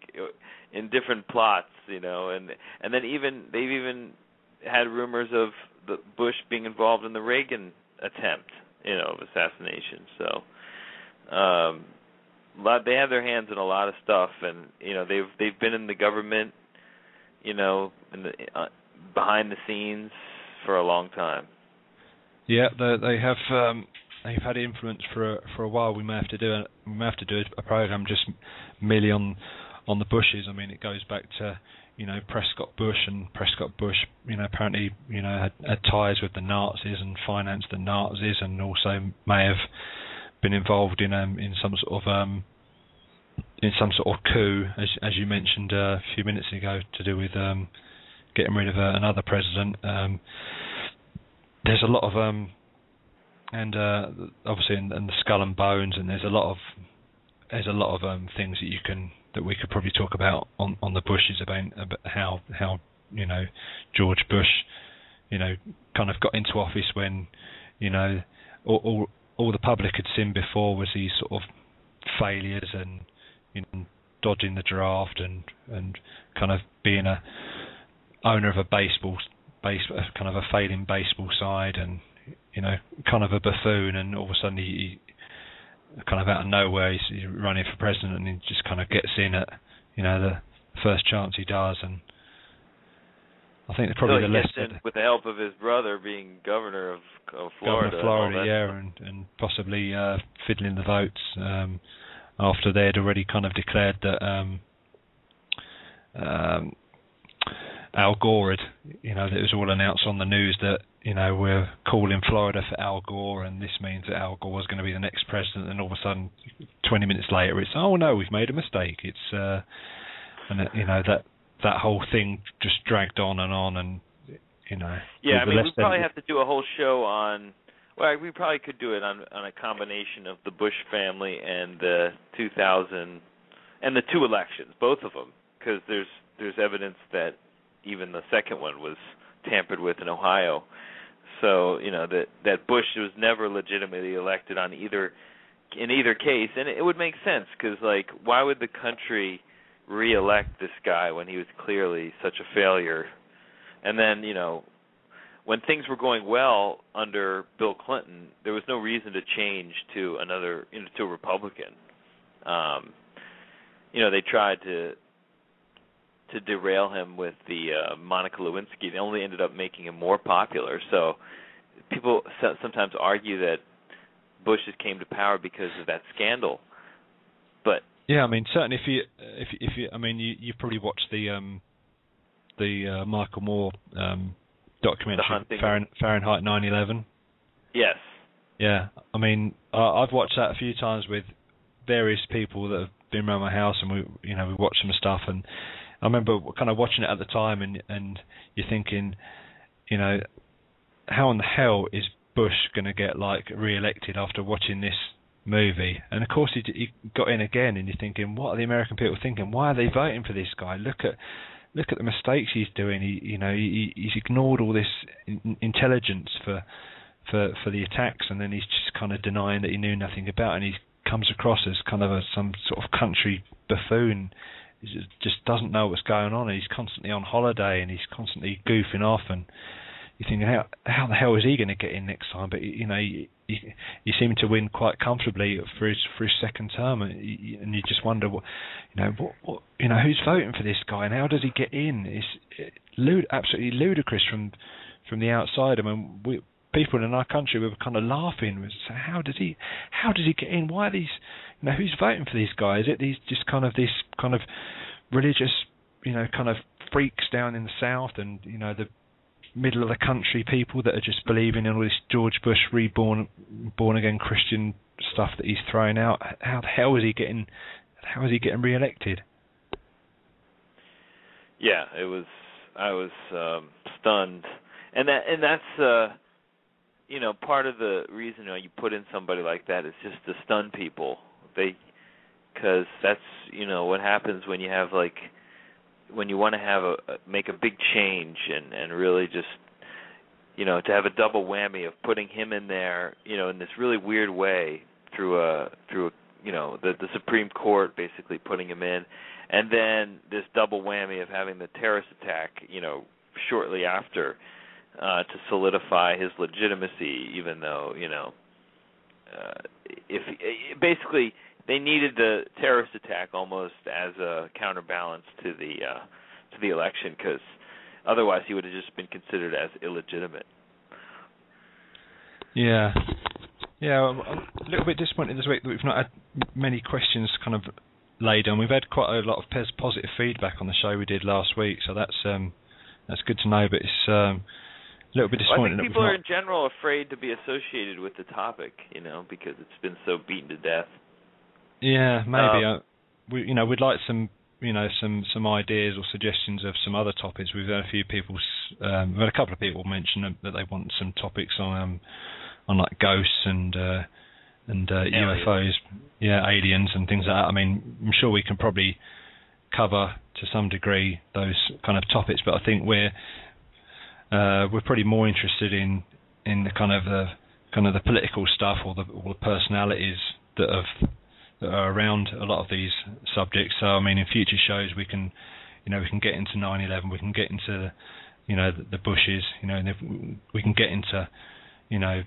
in different plots, you know, and and then even they've even had rumors of the Bush being involved in the Reagan attempt, you know, of assassination. So. um lot they have their hands in a lot of stuff and you know they've they've been in the government you know in the uh, behind the scenes for a long time Yeah, they they have um, they've had influence for a, for a while. We may have to do a, we may have to do a program just merely on on the Bushes. I mean, it goes back to you know Prescott Bush and Prescott Bush. You know, apparently you know had, had ties with the Nazis and financed the Nazis, and also may have been involved in um in some sort of um in some sort of coup, as as you mentioned uh, a few minutes ago, to do with um getting rid of uh, another president. Um, there's a lot of um, and uh, obviously in, in the skull and bones, and there's a lot of there's a lot of um, things that you can that we could probably talk about on on the Bushes about, about how how you know George Bush, you know, kind of got into office when you know all all, all the public had seen before was these sort of failures and you know dodging the draft and and kind of being a owner of a baseball base kind of a failing baseball side and you know kind of a buffoon and all of a sudden he, he kind of out of nowhere he's, he's running for president and he just kind of gets in at you know the first chance he does and I think it's probably so the less in with the help of his brother being governor of, of Florida. Governor of Florida, yeah, and and possibly uh, fiddling the votes um, after they had already kind of declared that um, um, Al Gore had, you know, it was all announced on the news that you know we're calling Florida for Al Gore, and this means that Al Gore is going to be the next president. And all of a sudden, 20 minutes later, it's oh no, we've made a mistake. It's uh, and it, you know that that whole thing just dragged on and on, and you know. Yeah, I mean, we probably than- have to do a whole show on. Well, we probably could do it on on a combination of the Bush family and the 2000 and the two elections, both of them, because there's there's evidence that even the second one was tampered with in Ohio. So you know that that Bush was never legitimately elected on either in either case, and it would make sense because like why would the country re-elect this guy when he was clearly such a failure? And then you know when things were going well under Bill Clinton, there was no reason to change to another you know, to a Republican. Um, you know they tried to to derail him with the uh, Monica Lewinsky. They only ended up making him more popular. So people sometimes argue that Bush came to power because of that scandal. But Yeah, I mean, certainly if you if you- if you, I mean, you you've probably watched the um the uh, Michael Moore um documentary. Fahrenheit 9/11. yes, Yeah, I mean, I, I've watched that a few times with various people that have been around my house, and we, you know, we watched some stuff, and I remember kind of watching it at the time, and and you're thinking, you know, how in the hell is Bush going to get like re-elected after watching this movie? And of course, he, he got in again, and you're thinking, what are the American people thinking? Why are they voting for this guy? Look at look at the mistakes he's doing. He, you know, he, he's ignored all this in, intelligence for for for the attacks, and then he's just kind of denying that he knew nothing about, and he comes across as kind of a, some sort of country buffoon. He just- doesn't know what's going on, and he's constantly on holiday, and he's constantly goofing off, and you're thinking, how how the hell is he going to get in next time? But you know, he, he seemed to win quite comfortably for his for his second term, and you, and you just wonder, what you know, what, what you know, who's voting for this guy, and how does he get in? It's it, lud- absolutely ludicrous from from the outside. I mean, we people in our country we were kind of laughing. Was how does he how does he get in? Why are these know who's voting for these guys? Is it these just kind of these kind of religious you know kind of freaks down in the south and you know the middle of the country people that are just believing in all this George Bush reborn born again Christian stuff that he's throwing out. How the hell is he getting how is he getting re-elected? yeah, it was. I was um, stunned, and that and that's uh, you know part of the reason why you put in somebody like that is just to stun people. They because that's you know what happens when you have like when you want to have a make a big change and and really just you know to have a double whammy of putting him in there you know in this really weird way through a through a you know the the Supreme Court basically putting him in. And then this double whammy of having the terrorist attack you know shortly after uh to solidify his legitimacy even though you know uh if basically they needed the terrorist attack almost as a counterbalance to the uh to the election because otherwise he would have just been considered as illegitimate Yeah, yeah. I'm a little bit disappointed this week that we've not had many questions kind of laid on. We've had quite a lot of positive feedback on the show we did last week, so that's um that's good to know. But it's um a little bit well, I think people are in general afraid to be associated with the topic you know because it's been so beaten to death Yeah, maybe. Um, uh, we you know we'd like some you know some some ideas or suggestions of some other topics. We've had a few people, um, we've had a couple of people mention that they want some topics on um, on like ghosts and uh, and uh, UFOs, yeah, aliens and things like that. I mean, I'm sure we can probably cover to some degree those kind of topics, but I think we're uh, we're probably more interested in in the kind of the kind of the political stuff or the, or the personalities that have that are around a lot of these subjects. So I mean, in future shows we can, you know, we can get into 9/11, we can get into, you know, the, the Bushes, you know, and if we can get into, you know,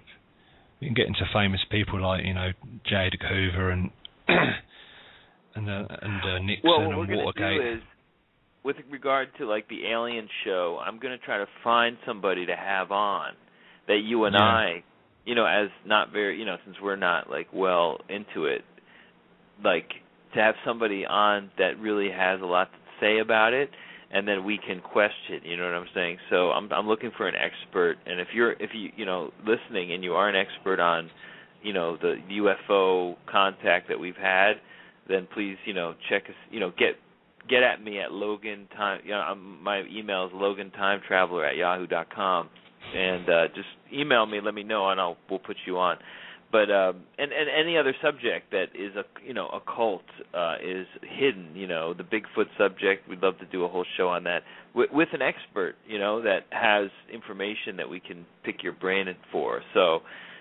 we can get into famous people like you know J. Edgar Hoover and [COUGHS] and uh, and uh, Nixon well, and Watergate. Gonna do is, with regard to like the alien show, I'm going to try to find somebody to have on that you and Yeah. I, you know, as not very, you know, since we're not like well into it, like to have somebody on that really has a lot to say about it and then we can question you know what i'm saying so i'm i'm looking for an expert and if you're if you you know listening and you are an expert on you know the ufo contact that we've had then please you know check us you know get get at me at logan time you know um, my email is logan time traveler at yahoo dot com. And uh just email me let me know and i'll we'll put you on. But um and and any other subject that is a you know occult uh is hidden you know the bigfoot subject we'd love to do a whole show on that with, with an expert you know that has information that we can pick your brain for. So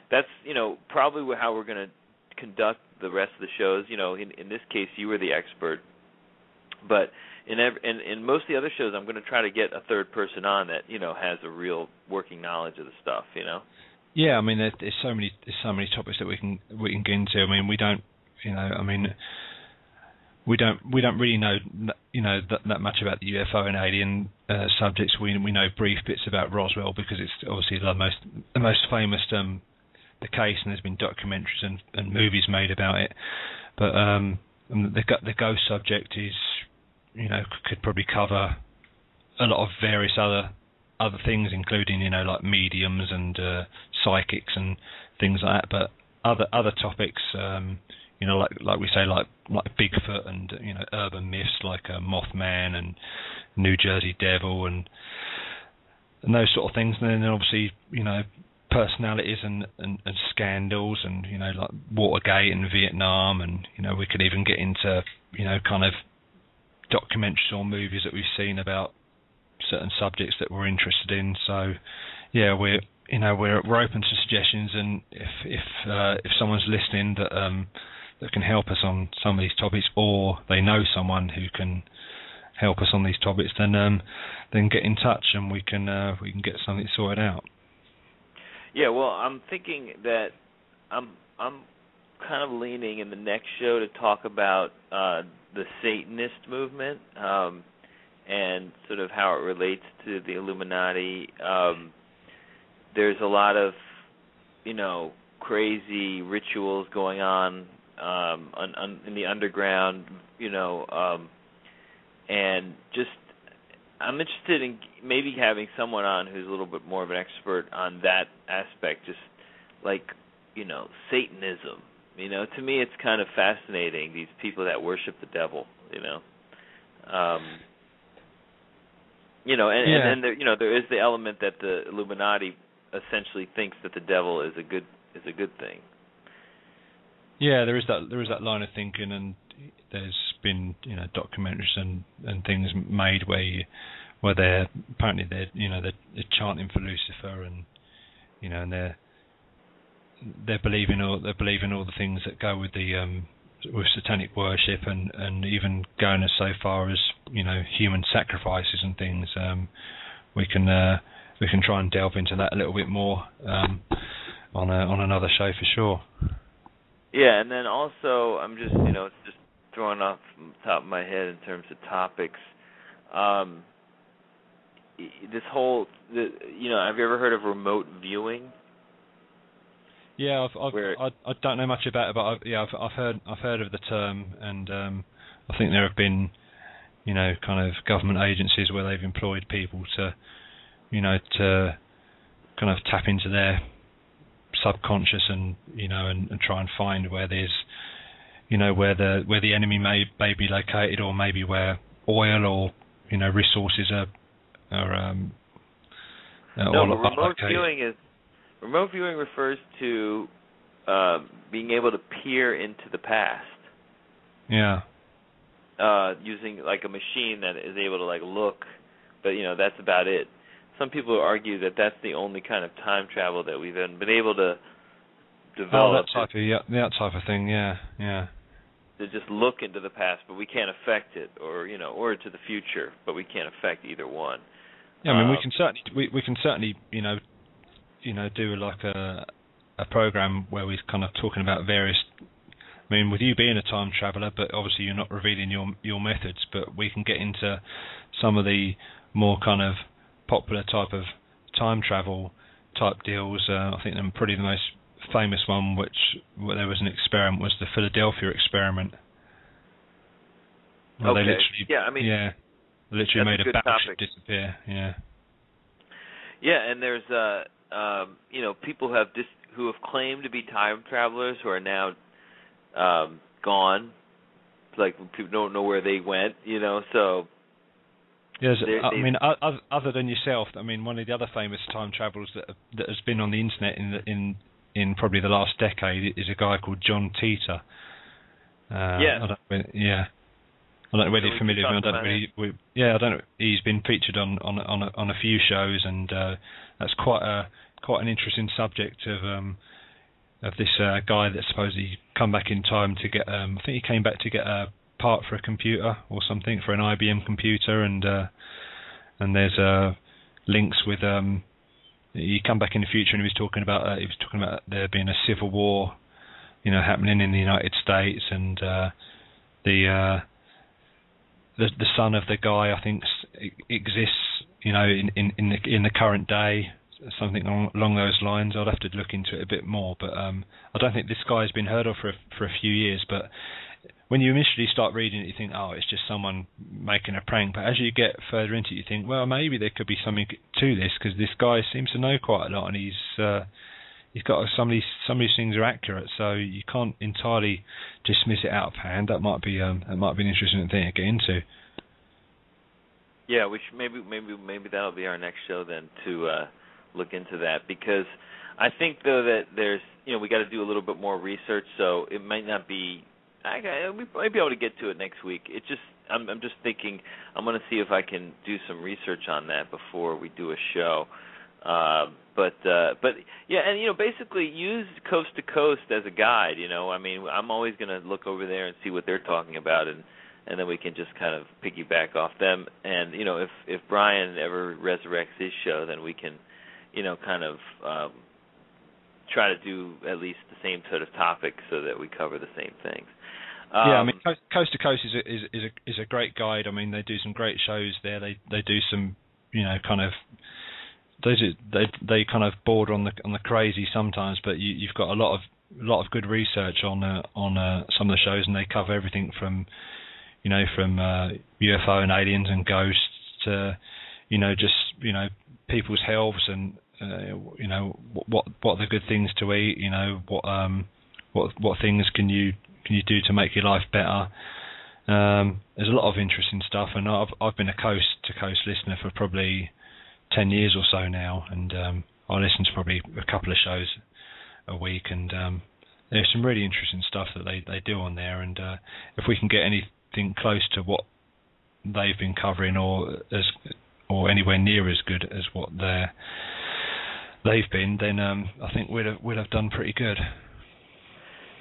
that's you know probably how we're going to conduct the rest of the shows. You know in in this case you were the expert but in ev- in in most of the other shows I'm going to try to get a third person on that you know has a real working knowledge of the stuff you know Yeah, I mean, there, there's so many there's so many topics that we can we can get into. I mean, we don't, you know, I mean, we don't we don't really know, you know, that, that much about the UFO and alien uh, subjects. We we know brief bits about Roswell because it's obviously the most the most famous um the case, and there's been documentaries and, and movies made about it. But um, the the ghost subject is, you know, could probably cover a lot of various other other things, including you know like mediums and uh, psychics and things like that. But other other topics, um, you know, like like we say, like like Bigfoot and you know urban myths like uh, Mothman and New Jersey Devil and and those sort of things. And then obviously you know personalities and, and, and scandals and you know like Watergate and Vietnam and you know we could even get into you know kind of documentaries or movies that we've seen about certain subjects that we're interested in. So yeah, we're you know we're we're open to suggestions, and if if uh, if someone's listening that um that can help us on some of these topics, or they know someone who can help us on these topics, then um then get in touch and we can uh, we can get something sorted out. Yeah, well, I'm thinking that I'm I'm kind of leaning in the next show to talk about uh the Satanist movement um and sort of how it relates to the Illuminati. Um there's a lot of you know crazy rituals going on um on, on in the underground, you know, um and just I'm interested in maybe having someone on who's a little bit more of an expert on that aspect, just like you know Satanism. You know, to me, it's kind of fascinating these people that worship the devil. You know, um, you know, and, Yeah. and then there, you know there is the element that the Illuminati essentially thinks that the devil is a good is a good thing. Yeah, there is that there is that line of thinking, and there's been you know documentaries and and things made where you, where they're apparently they're you know they're, they're chanting for Lucifer and you know and they're they're believing all they're believing all the things that go with the um with satanic worship and and even going as so far as you know human sacrifices and things. Um, we can uh, we can try and delve into that a little bit more um, on a, on another show for sure. Yeah, and then also I'm just you know just throwing off top of my head in terms of topics. Um, this whole the you know have you ever heard of remote viewing? Yeah, I've, I've, Where- I I don't know much about it, but I've, yeah, I've, I've heard I've heard of the term, and um, I think there have been, you know, kind of government agencies where they've employed people to, you know, to kind of tap into their subconscious and you know and, and try and find where there's, you know where the where the enemy may may be located, or maybe where oil or you know resources are are um, no, all, remote viewing is remote viewing refers to uh, being able to peer into the past. Yeah. Uh, using like a machine that is able to like look, but you know that's about it. Some people argue that that's the only kind of time travel that we've been, been able to develop. Oh, that type of yeah, that type of thing. Yeah, yeah. to just look into the past, but we can't affect it, or you know, or to the future, but we can't affect either one. Yeah, I mean, we Um, can certainly we we can certainly you know, you know, do like a a program where we're kind of talking about various. I mean, with you being a time traveler, but obviously you're not revealing your your methods, but we can get into some of the more kind of popular type of time travel type deals. Uh, I think them probably the most famous one, which where there was an experiment, was the Philadelphia experiment. They Okay. literally, Yeah, I mean, yeah, literally a made a, good battleship topic. disappear. Yeah. Yeah, and there's uh um you know people who have dis- who have claimed to be time travelers who are now um gone. Like people don't know where they went, you know. So Yes, I mean, other than yourself, I mean, one of the other famous time travelers that that has been on the internet in the, in in probably the last decade is a guy called John Titor. Uh, don't yeah. I don't know whether you're familiar with him. I don't really. We, yeah, I don't. know. He's been featured on on on a, on a few shows, and uh, that's quite a quite an interesting subject of um of this uh, guy that supposedly come back in time to get. Um, I think he came back to get a part for a computer or something for an IBM computer, and uh, and there's uh, links with. Um, he come back in the future, and he was talking about uh, he was talking about there being a civil war, you know, happening in the United States, and uh, the uh, the the son of the guy I think exists, you know, in in in the in the current day, something along, along those lines. I'd have to look into it a bit more, but um, I don't think this guy has been heard of for a, for a few years. But when you initially start reading it, you think, oh, it's just someone making a prank. But as you get further into it, you think, well, maybe there could be something to this because this guy seems to know quite a lot, and he's uh, he's got some of these some of these things are accurate, so you can't entirely dismiss it out of hand. That might be um, that might be an interesting thing to get into. yeah, should maybe maybe maybe that'll be our next show then to uh look into that because I think though that there's you know we got to do a little bit more research, so it might not be. I we might be able to get to it next week. It just I'm I'm just thinking I'm going to see if I can do some research on that before we do a show. Uh, but uh, but yeah, and you know basically use coast to coast as a guide. You know, I mean I'm always going to look over there and see what they're talking about and and then we can just kind of piggyback off them. And you know, if if Brian ever resurrects his show, then we can, you know, kind of um, try to do at least the same sort of topic so that we cover the same things. Um, yeah, I mean, coast, coast to coast is a, is is a is a great guide. I mean, they do some great shows there. They they do some, you know, kind of. Do, they they kind of border on the on the crazy sometimes, but you you've got a lot of a lot of good research on uh, on uh, some of the shows, and they cover everything from, you know, from uh, UFO and aliens and ghosts to, you know, just you know people's healths and uh, you know what what are the good things to eat, you know what um what what things can you can you do to make your life better. Um, there's a lot of interesting stuff, and I've I've been a coast to coast listener for probably ten years or so now, and um, I listen to probably a couple of shows a week, and um, there's some really interesting stuff that they they do on there, and uh, if we can get anything close to what they've been covering, or as or anywhere near as good as what they're they've been, then um, I think we'd have we'd have done pretty good.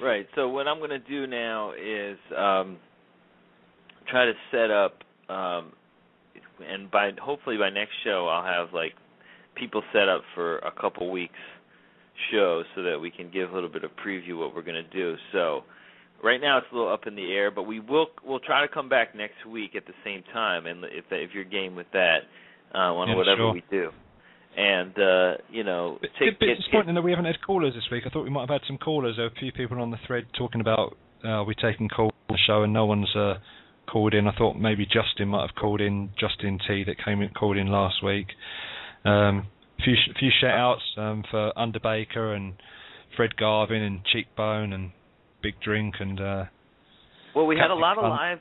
Right. So what I'm going to do now is um, try to set up, um, and by hopefully by next show I'll have like people set up for a couple weeks show so that we can give a little bit of preview what we're going to do. So right now it's a little up in the air, but we will we'll try to come back next week at the same time, and if if you're game with that uh, on Yeah, whatever sure. we do. And uh, you know, Bit, take, bit disappointing that we haven't had callers this week. I thought we might have had some callers. There were a few people on the thread talking about uh, we taking calls on the show, and no one's uh, called in. I thought maybe Justin might have called in. Justin T that came in called in last week. Um, a few sh- few shout outs um, for Underbaker and Fred Garvin and Cheekbone and Big Drink and uh, Well, we had a lot of live,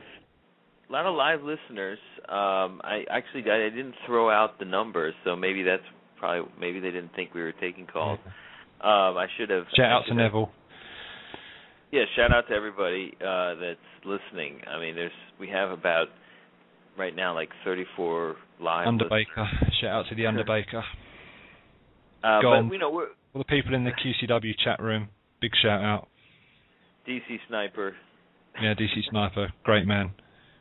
a lot of live listeners. Um, I actually I didn't throw out the numbers, so maybe that's probably maybe they didn't think we were taking calls. Um, I should have. Shout I out to have- Neville. Yeah, shout out to everybody uh, that's listening. I mean, there's we have about right now like 34 live. listeners. Underbaker. Shout out to the Underbaker. [LAUGHS] Uh, Go but you know, we're All the people in the QCW chat room. Big shout out. DC Sniper. [LAUGHS] Yeah, DC Sniper, great man.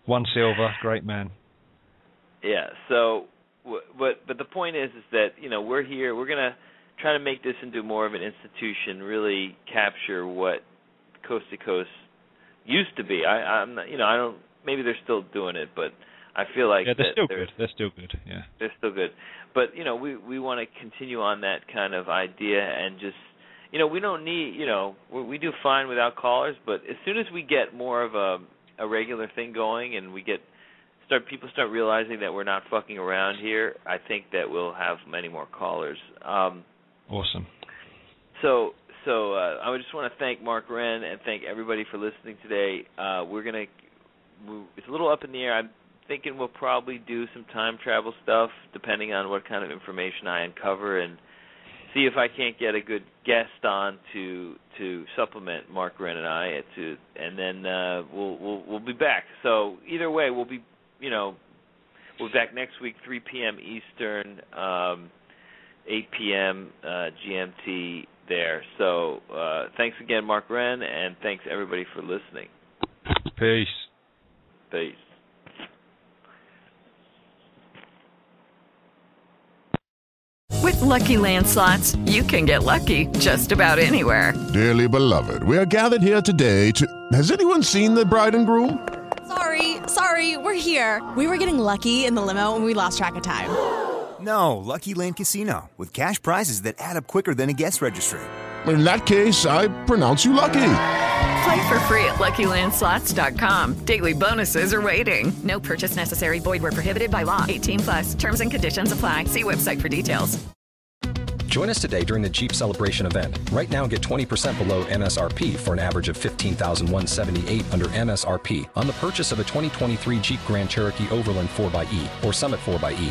One silver, great man. Yeah. So, but but the point is, is that you know we're here. We're gonna try to make this into more of an institution. Really capture what Coast to Coast used to be. I, I'm not, you know, I don't. Maybe they're still doing it, but I feel like yeah, they're still there's- good. They're still good. Yeah. they're still good. But you know, we we want to continue on that kind of idea and just you know, we don't need you know we, we do fine without callers, but as soon as we get more of a a regular thing going and we get start people start realizing that we're not fucking around here, I think that we'll have many more callers. Um Awesome. so so uh, I just want to thank Mark Wren and thank everybody for listening today. Uh, we're gonna it's a little up in the air. I'm thinking we'll probably do some time travel stuff, depending on what kind of information I uncover, and see if I can't get a good guest on to to supplement Mark Wren and I to, and then uh, we'll we'll we'll be back. So either way, we'll be you know we'll be back next week, 3 p.m. Eastern. Um, 8 p.m. Uh, GMT there. So uh, thanks again, Mark Wren, and thanks everybody for listening. Peace. Peace. With Lucky Land slots, you can get lucky just about anywhere. Dearly beloved, we are gathered here today to. Has anyone seen the bride and groom? Sorry, sorry, we're here. We were getting lucky in the limo and we lost track of time. No, Lucky Land Casino, with cash prizes that add up quicker than a guest registry. In that case, I pronounce you lucky. Play for free at LuckyLandSlots.com. Daily bonuses are waiting. No purchase necessary. Void where prohibited by law. 18 plus. Terms and conditions apply. See website for details. Join us today during the Jeep Celebration event. Right now, get 20% below MSRP for an average of 15178 under MSRP on the purchase of a 2023 Jeep Grand Cherokee Overland 4xE or Summit 4xE.